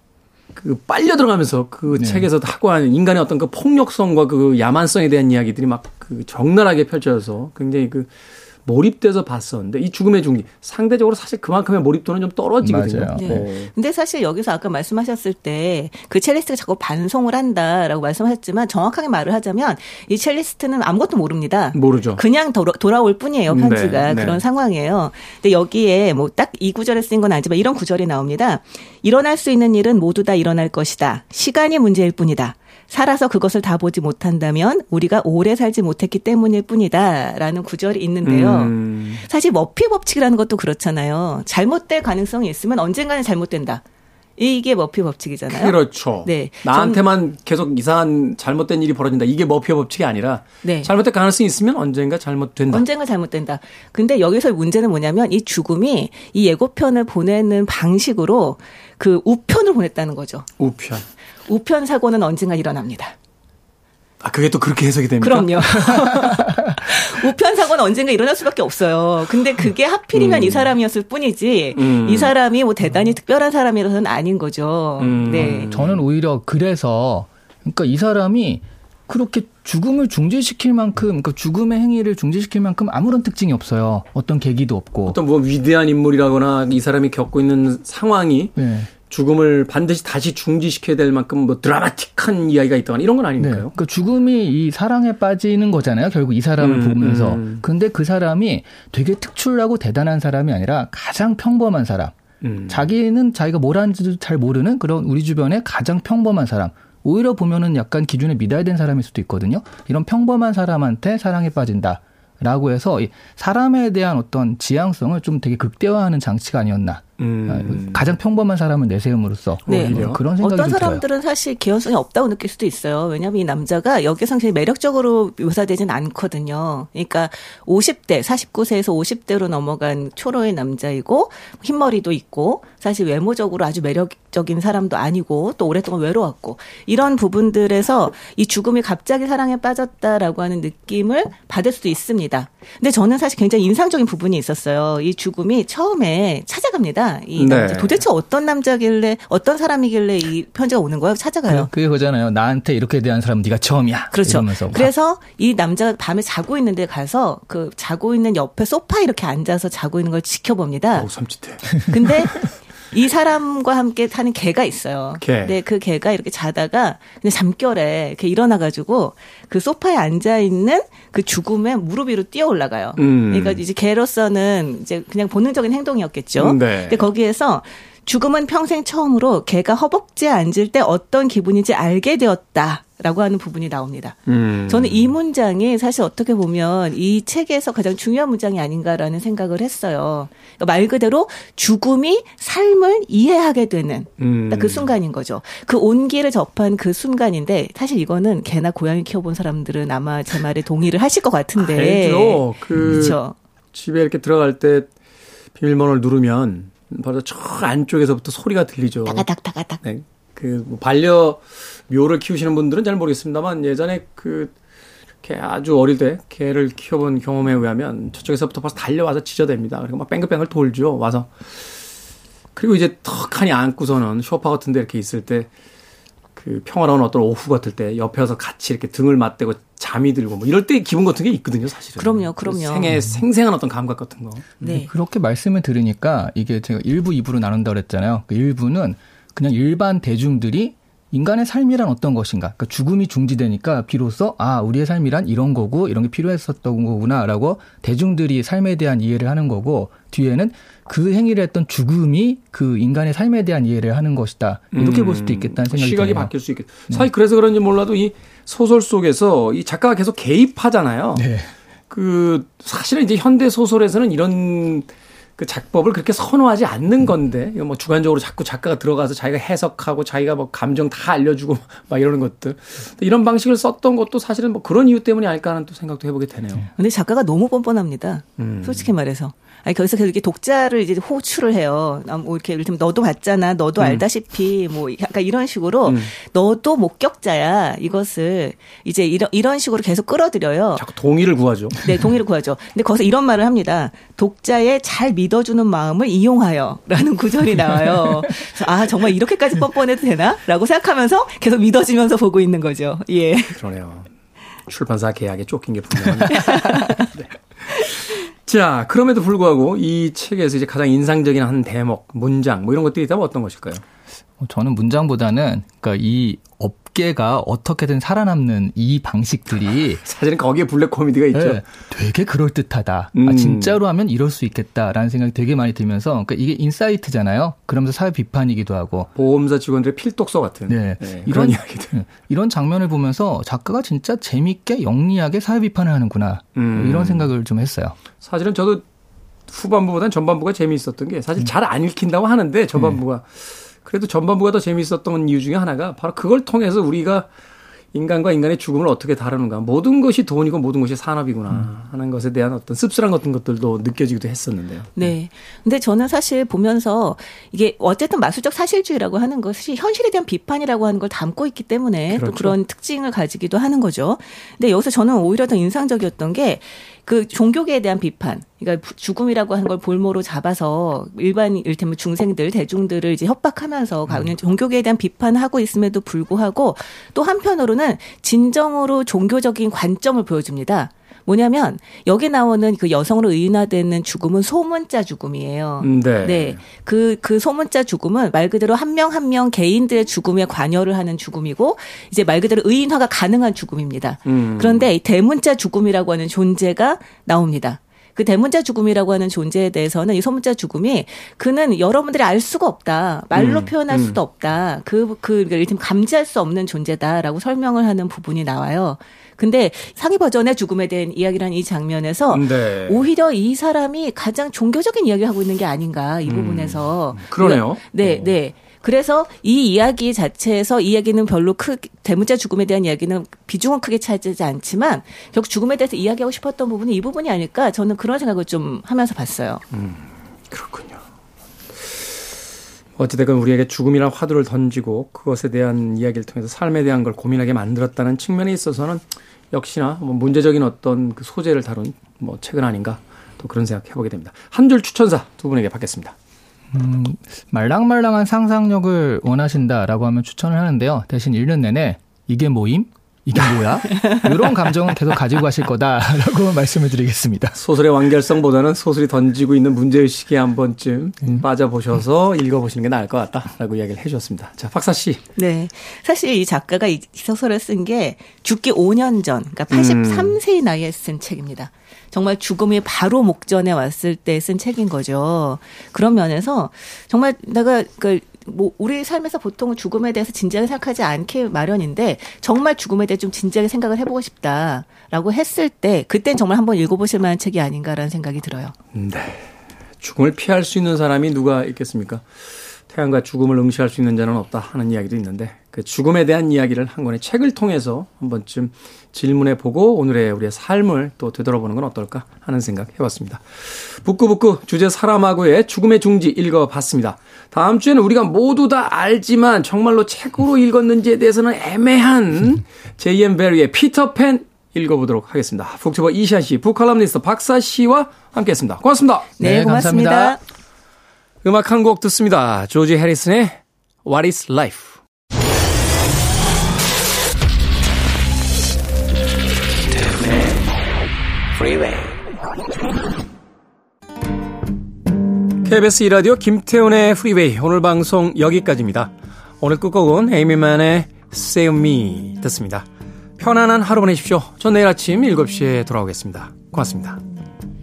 Speaker 1: 그 빨려 들어가면서 그 책에서 하고 하는 인간의 어떤 그 폭력성과 그 야만성에 대한 이야기들이 막 그 적나라하게 펼쳐져서 굉장히 그 몰입돼서 봤었는데 이 죽음의 중지 상대적으로 사실 그만큼의 몰입도는 좀 떨어지거든요.
Speaker 7: 맞아요.
Speaker 6: 네.
Speaker 1: 어.
Speaker 6: 근데 사실 여기서 아까 말씀하셨을 때 그 첼리스트가 자꾸 반송을 한다라고 말씀하셨지만 정확하게 말을 하자면 이 첼리스트는 아무것도 모릅니다.
Speaker 1: 모르죠.
Speaker 6: 그냥 돌아, 돌아올 뿐이에요, 편지가.
Speaker 1: 네, 네.
Speaker 6: 그런 상황이에요. 근데 여기에 뭐 딱 이 구절에 쓰인 건 아니지만 이런 구절이 나옵니다. 일어날 수 있는 일은 모두 다 일어날 것이다. 시간이 문제일 뿐이다. 살아서 그것을 다 보지 못한다면 우리가 오래 살지 못했기 때문일 뿐이다. 라는 구절이 있는데요.
Speaker 1: 음.
Speaker 6: 사실 머피 법칙이라는 것도 그렇잖아요. 잘못될 가능성이 있으면 언젠가는 잘못된다. 이게 머피 법칙이잖아요.
Speaker 1: 그렇죠.
Speaker 6: 네.
Speaker 1: 나한테만 계속 이상한 잘못된 일이 벌어진다. 이게 머피의 법칙이 아니라
Speaker 6: 네.
Speaker 1: 잘못될 가능성이 있으면 언젠가 잘못된다.
Speaker 6: 언젠가 잘못된다. 근데 여기서 문제는 뭐냐면 이 죽음이 이 예고편을 보내는 방식으로 그 우편을 보냈다는 거죠.
Speaker 1: 우편.
Speaker 6: 우편 사고는 언젠가 일어납니다.
Speaker 1: 아, 그게 또 그렇게 해석이 됩니까?
Speaker 6: 그럼요. 우편 사고는 언젠가 일어날 수밖에 없어요. 근데 그게 하필이면 이 사람이었을 뿐이지
Speaker 1: 음.
Speaker 6: 이 사람이 뭐 대단히 특별한 사람이라서는 아닌 거죠.
Speaker 1: 음.
Speaker 6: 네.
Speaker 7: 저는 오히려 그래서 그러니까 이 사람이 그렇게 죽음을 중지시킬 만큼 그러니까 죽음의 행위를 중지시킬 만큼 아무런 특징이 없어요. 어떤 계기도 없고.
Speaker 1: 어떤 뭐 위대한 인물이라거나 이 사람이 겪고 있는 상황이
Speaker 7: 네.
Speaker 1: 죽음을 반드시 다시 중지시켜야 될 만큼 뭐 드라마틱한 이야기가 있다거나 이런 건
Speaker 7: 네.
Speaker 1: 아니니까요.
Speaker 7: 그러니까 죽음이 이 사랑에 빠지는 거잖아요. 결국 이 사람을
Speaker 1: 음,
Speaker 7: 보면서.
Speaker 1: 음.
Speaker 7: 근데 그 사람이 되게 특출나고 대단한 사람이 아니라 가장 평범한 사람.
Speaker 1: 음.
Speaker 7: 자기는 자기가 뭘 하는지도 잘 모르는 그런 우리 주변의 가장 평범한 사람. 오히려 보면은 약간 기준에 미달된 사람일 수도 있거든요. 이런 평범한 사람한테 사랑에 빠진다. 라고 해서 이 사람에 대한 어떤 지향성을 좀 되게 극대화하는 장치가 아니었나.
Speaker 1: 음.
Speaker 7: 가장 평범한 사람을 내세움으로써
Speaker 6: 네.
Speaker 7: 뭐 그런 생각이
Speaker 6: 어떤. 사람들은 사실 개연성이 없다고 느낄 수도 있어요. 왜냐하면 이 남자가 여기서 굉장히 매력적으로 묘사되진 않거든요. 그러니까 50대, 49세에서 50대로 넘어간 초로의 남자이고 흰머리도 있고 사실 외모적으로 아주 매력적인 사람도 아니고 또 오랫동안 외로웠고 이런 부분들에서 이 죽음이 갑자기 사랑에 빠졌다라고 하는 느낌을 받을 수도 있습니다. 근데 저는 사실 굉장히 인상적인 부분이 있었어요. 이 죽음이 처음에 찾아갑니다. 이
Speaker 1: 네.
Speaker 6: 남자 도대체 어떤 남자길래 어떤 사람이길래 이 편지가 오는 거예요? 찾아가요.
Speaker 7: 그, 그게 그잖아요. 나한테 이렇게 대한 사람 은 네가 처음이야.
Speaker 6: 그렇죠.
Speaker 7: 이러면서
Speaker 6: 그래서 이 남자가 밤에 자고 있는데 가서 그 자고 있는 옆에 소파 이렇게 앉아서 자고 있는 걸 지켜봅니다.
Speaker 1: 어우, 섬찟해.
Speaker 6: 근데 이 사람과 함께 사는 개가 있어요.
Speaker 1: 개.
Speaker 6: 근데 그 개가 이렇게 자다가 그냥 잠결에 이렇게 일어나가지고 그 소파에 앉아 있는 그 죽음에 무릎 위로 뛰어 올라가요.
Speaker 1: 음.
Speaker 6: 그러니까 이제 개로서는 이제 그냥 본능적인 행동이었겠죠.
Speaker 1: 네.
Speaker 6: 근데 거기에서 죽음은 평생 처음으로 개가 허벅지에 앉을 때 어떤 기분인지 알게 되었다 라고 하는 부분이 나옵니다.
Speaker 1: 음.
Speaker 6: 저는 이 문장이 사실 어떻게 보면 이 책에서 가장 중요한 문장이 아닌가라는 생각을 했어요. 그러니까 말 그대로 죽음이 삶을 이해하게 되는
Speaker 1: 음.
Speaker 6: 딱그 순간인 거죠. 그 온기를 접한 그 순간인데 사실 이거는 개나 고양이 키워본 사람들은 아마 제 말에 동의를 하실 것 같은데.
Speaker 1: 알죠. 그.
Speaker 6: 집에
Speaker 1: 집에 이렇게 들어갈 때 비밀번호를 누르면 바로 저 안쪽에서부터 소리가 들리죠.
Speaker 6: 따가닥 따가닥.
Speaker 1: 네. 그뭐 반려 묘를 키우시는 분들은 잘 모르겠습니다만 예전에 그 이렇게 아주 어릴 때 개를 키워본 경험에 의하면 저쪽에서부터 벌써 달려와서 지저댑니다. 그리고 막 뺑글뺑글 돌죠. 와서 그리고 이제 턱하니 안고서는 쇼파 같은 데 이렇게 있을 때 그 평화로운 어떤 오후 같을 때 옆에 서 같이 이렇게 등을 맞대고 잠이 들고 뭐 이럴 때 기분 같은 게 있거든요, 사실은.
Speaker 6: 그럼요, 그럼요.
Speaker 1: 생애 생생한 어떤 감각 같은 거.
Speaker 6: 네.
Speaker 7: 그렇게 말씀을 들으니까 이게 제가 1부, 2부로 나눈다 그랬잖아요. 그 1부는 그냥 일반 대중들이 인간의 삶이란 어떤 것인가. 그러니까 죽음이 중지되니까 비로소 아, 우리의 삶이란 이런 거고 이런 게 필요했었던 거구나라고 대중들이 삶에 대한 이해를 하는 거고 뒤에는 그 행위를 했던 죽음이 그 인간의 삶에 대한 이해를 하는 것이다. 이렇게 볼 수도 있겠다는 생각이
Speaker 1: 음. 시각이
Speaker 7: 드네요.
Speaker 1: 바뀔 수 있겠. 사실 그래서 그런지 몰라도 이 소설 속에서 이 작가가 계속 개입하잖아요.
Speaker 7: 네.
Speaker 1: 그 사실은 이제 현대 소설에서는 이런 그 작법을 그렇게 선호하지 않는 건데 이거 뭐 주관적으로 자꾸 작가가 들어가서 자기가 해석하고 자기가 뭐 감정 다 알려주고 막 이러는 것들 이런 방식을 썼던 것도 사실은 뭐 그런 이유 때문이 아닐까 하는 또 생각도 해보게 되네요.
Speaker 6: 근데 작가가 너무 뻔뻔합니다.
Speaker 1: 음.
Speaker 6: 솔직히 말해서. 아니, 거기서 계속 이렇게 독자를 이제 호출을 해요. 아, 뭐 이렇게, 이를테면 너도 봤잖아. 너도 알다시피, 뭐, 약간 이런 식으로,
Speaker 1: 음.
Speaker 6: 너도 목격자야. 이것을 이제 이런, 이런 식으로 계속 끌어들여요.
Speaker 1: 자꾸 동의를 구하죠.
Speaker 6: 네, 동의를 구하죠. 근데 거기서 이런 말을 합니다. 독자의 잘 믿어주는 마음을 이용하여. 라는 구절이 나와요. 아, 정말 이렇게까지 뻔뻔해도 되나? 라고 생각하면서 계속 믿어지면서 보고 있는 거죠. 예.
Speaker 1: 그러네요. 출판사 계약에 쫓긴 게 분명합니다. 네. 자, 그럼에도 불구하고 이 책에서 이제 가장 인상적인 한 대목, 문장, 뭐 이런 것들이 있다면 어떤 것일까요?
Speaker 7: 어, 저는 문장보다는 그러니까 이 업계가 어떻게든 살아남는 이 방식들이
Speaker 1: 사실은 거기에 블랙 코미디가 있죠.
Speaker 7: 네, 되게 그럴 듯하다.
Speaker 1: 음.
Speaker 7: 아, 진짜로 하면 이럴 수 있겠다라는 생각이 되게 많이 들면서 그러니까 이게 insight잖아요. 그러면서 사회 비판이기도 하고
Speaker 1: 보험사 직원들의 필독서 같은
Speaker 7: 네.
Speaker 1: 네,
Speaker 7: 이런
Speaker 1: 이야기들.
Speaker 7: 이런 장면을 보면서 작가가 진짜 재밌게 영리하게 사회 비판을 하는구나
Speaker 1: 음.
Speaker 7: 이런 생각을 좀 했어요.
Speaker 1: 사실은 저도 후반부보다는 전반부가 재미있었던 게 사실 잘 안 읽힌다고 하는데 전반부가 그래도 전반부가 더 재미있었던 이유 중에 하나가 바로 그걸 통해서 우리가 인간과 인간의 죽음을 어떻게 다루는가 모든 것이 돈이고 모든 것이 산업이구나 하는 것에 대한 어떤 씁쓸한 같은 것들도 느껴지기도 했었는데요.
Speaker 6: 네. 근데 저는 사실 보면서 이게 어쨌든 마술적 사실주의라고 하는 것이 현실에 대한 비판이라고 하는 걸 담고 있기 때문에
Speaker 1: 그렇죠.
Speaker 6: 또 그런 특징을 가지기도 하는 거죠. 근데 여기서 저는 오히려 더 인상적이었던 게 그 종교계에 대한 비판. 그러니까 죽음이라고 하는 걸 볼모로 잡아서 일반 일테면 중생들, 대중들을 이제 협박하면서 가는 종교계에 대한 비판을 하고 있음에도 불구하고 또 한편으로는 진정으로 종교적인 관점을 보여줍니다. 뭐냐면 여기 나오는 그 여성으로 의인화되는 죽음은 소문자 죽음이에요.
Speaker 1: 음, 네.
Speaker 6: 네. 그, 그 소문자 죽음은 말 그대로 한 명 한 명 개인들의 죽음에 관여를 하는 죽음이고 이제 말 그대로 의인화가 가능한 죽음입니다.
Speaker 1: 음.
Speaker 6: 그런데 이 대문자 죽음이라고 하는 존재가 나옵니다. 그 대문자 죽음이라고 하는 존재에 대해서는 이 소문자 죽음이 그는 여러분들이 알 수가 없다. 말로
Speaker 1: 음,
Speaker 6: 표현할
Speaker 1: 음.
Speaker 6: 수도 없다. 그, 그, 그러니까 이를테면 감지할 수 없는 존재다라고 설명을 하는 부분이 나와요. 근데 상위 버전의 죽음에 대한 이야기라는 이 장면에서
Speaker 1: 네.
Speaker 6: 오히려 이 사람이 가장 종교적인 이야기를 하고 있는 게 아닌가 이 부분에서
Speaker 1: 음. 그러네요.
Speaker 6: 네,
Speaker 1: 어.
Speaker 6: 네. 그래서 이 이야기 자체에서 이 이야기는 별로 크 대문자 죽음에 대한 이야기는 비중은 크게 차지하지 않지만 결국 죽음에 대해서 이야기하고 싶었던 부분이 이 부분이 아닐까 저는 그런 생각을 좀 하면서 봤어요.
Speaker 1: 그렇군요. 어찌됐건 우리에게 죽음이란 화두를 던지고 그것에 대한 이야기를 통해서 삶에 대한 걸 고민하게 만들었다는 측면에 있어서는 역시나 뭐 문제적인 어떤 그 소재를 다룬 뭐 책은 아닌가 또 그런 생각 해보게 됩니다. 한 줄 추천사 두 분에게 받겠습니다.
Speaker 7: 음, 말랑말랑한 상상력을 원하신다라고 하면 추천을 하는데요. 대신 읽는 내내 이게 뭐임? 이게 뭐야? 이런 감정은 계속 가지고 가실 거다라고 말씀을 드리겠습니다.
Speaker 1: 소설의 완결성보다는 소설이 던지고 있는 문제의식에 한 번쯤 빠져보셔서 읽어보시는 게 나을 것 같다라고 이야기를 해주셨습니다. 자, 박사 씨.
Speaker 6: 네. 사실 이 작가가 이 소설을 쓴 게 죽기 5년 전, 그러니까 83세의 나이에 쓴 책입니다. 정말 죽음이 바로 목전에 왔을 때 쓴 책인 거죠. 그런 면에서 정말 내가 그 뭐 우리 삶에서 보통은 죽음에 대해서 진지하게 생각하지 않게 마련인데 정말 죽음에 대해 좀 진지하게 생각을 해보고 싶다라고 했을 때 그땐 정말 한번 읽어보실 만한 책이 아닌가라는 생각이 들어요.
Speaker 1: 네. 죽음을 피할 수 있는 사람이 누가 있겠습니까? 태양과 죽음을 응시할 수 있는 자는 없다 하는 이야기도 있는데 그 죽음에 대한 이야기를 한 권의 책을 통해서 한 번쯤 질문해 보고 오늘의 우리의 삶을 또 되돌아보는 건 어떨까 하는 생각 해봤습니다. 북구북구 주제 사람하고의 죽음의 중지 읽어봤습니다. 다음 주에는 우리가 모두 다 알지만 정말로 책으로 읽었는지에 대해서는 애매한 J.M. 베리의 피터팬 읽어보도록 하겠습니다. 북튜버 이샤 씨, 북칼럼니스트 박사 씨와 함께했습니다. 고맙습니다.
Speaker 6: 네,
Speaker 7: 네,
Speaker 6: 고맙습니다.
Speaker 7: 감사합니다.
Speaker 1: 음악 한 곡 듣습니다. 조지 해리슨의 What is Life. KBS 이라디오 김태훈의 프리웨이 오늘 방송 여기까지입니다. 오늘 끝곡은 에이미만의 Save Me 듣습니다. 편안한 하루 보내십시오. 전 내일 아침 7시에 돌아오겠습니다. 고맙습니다.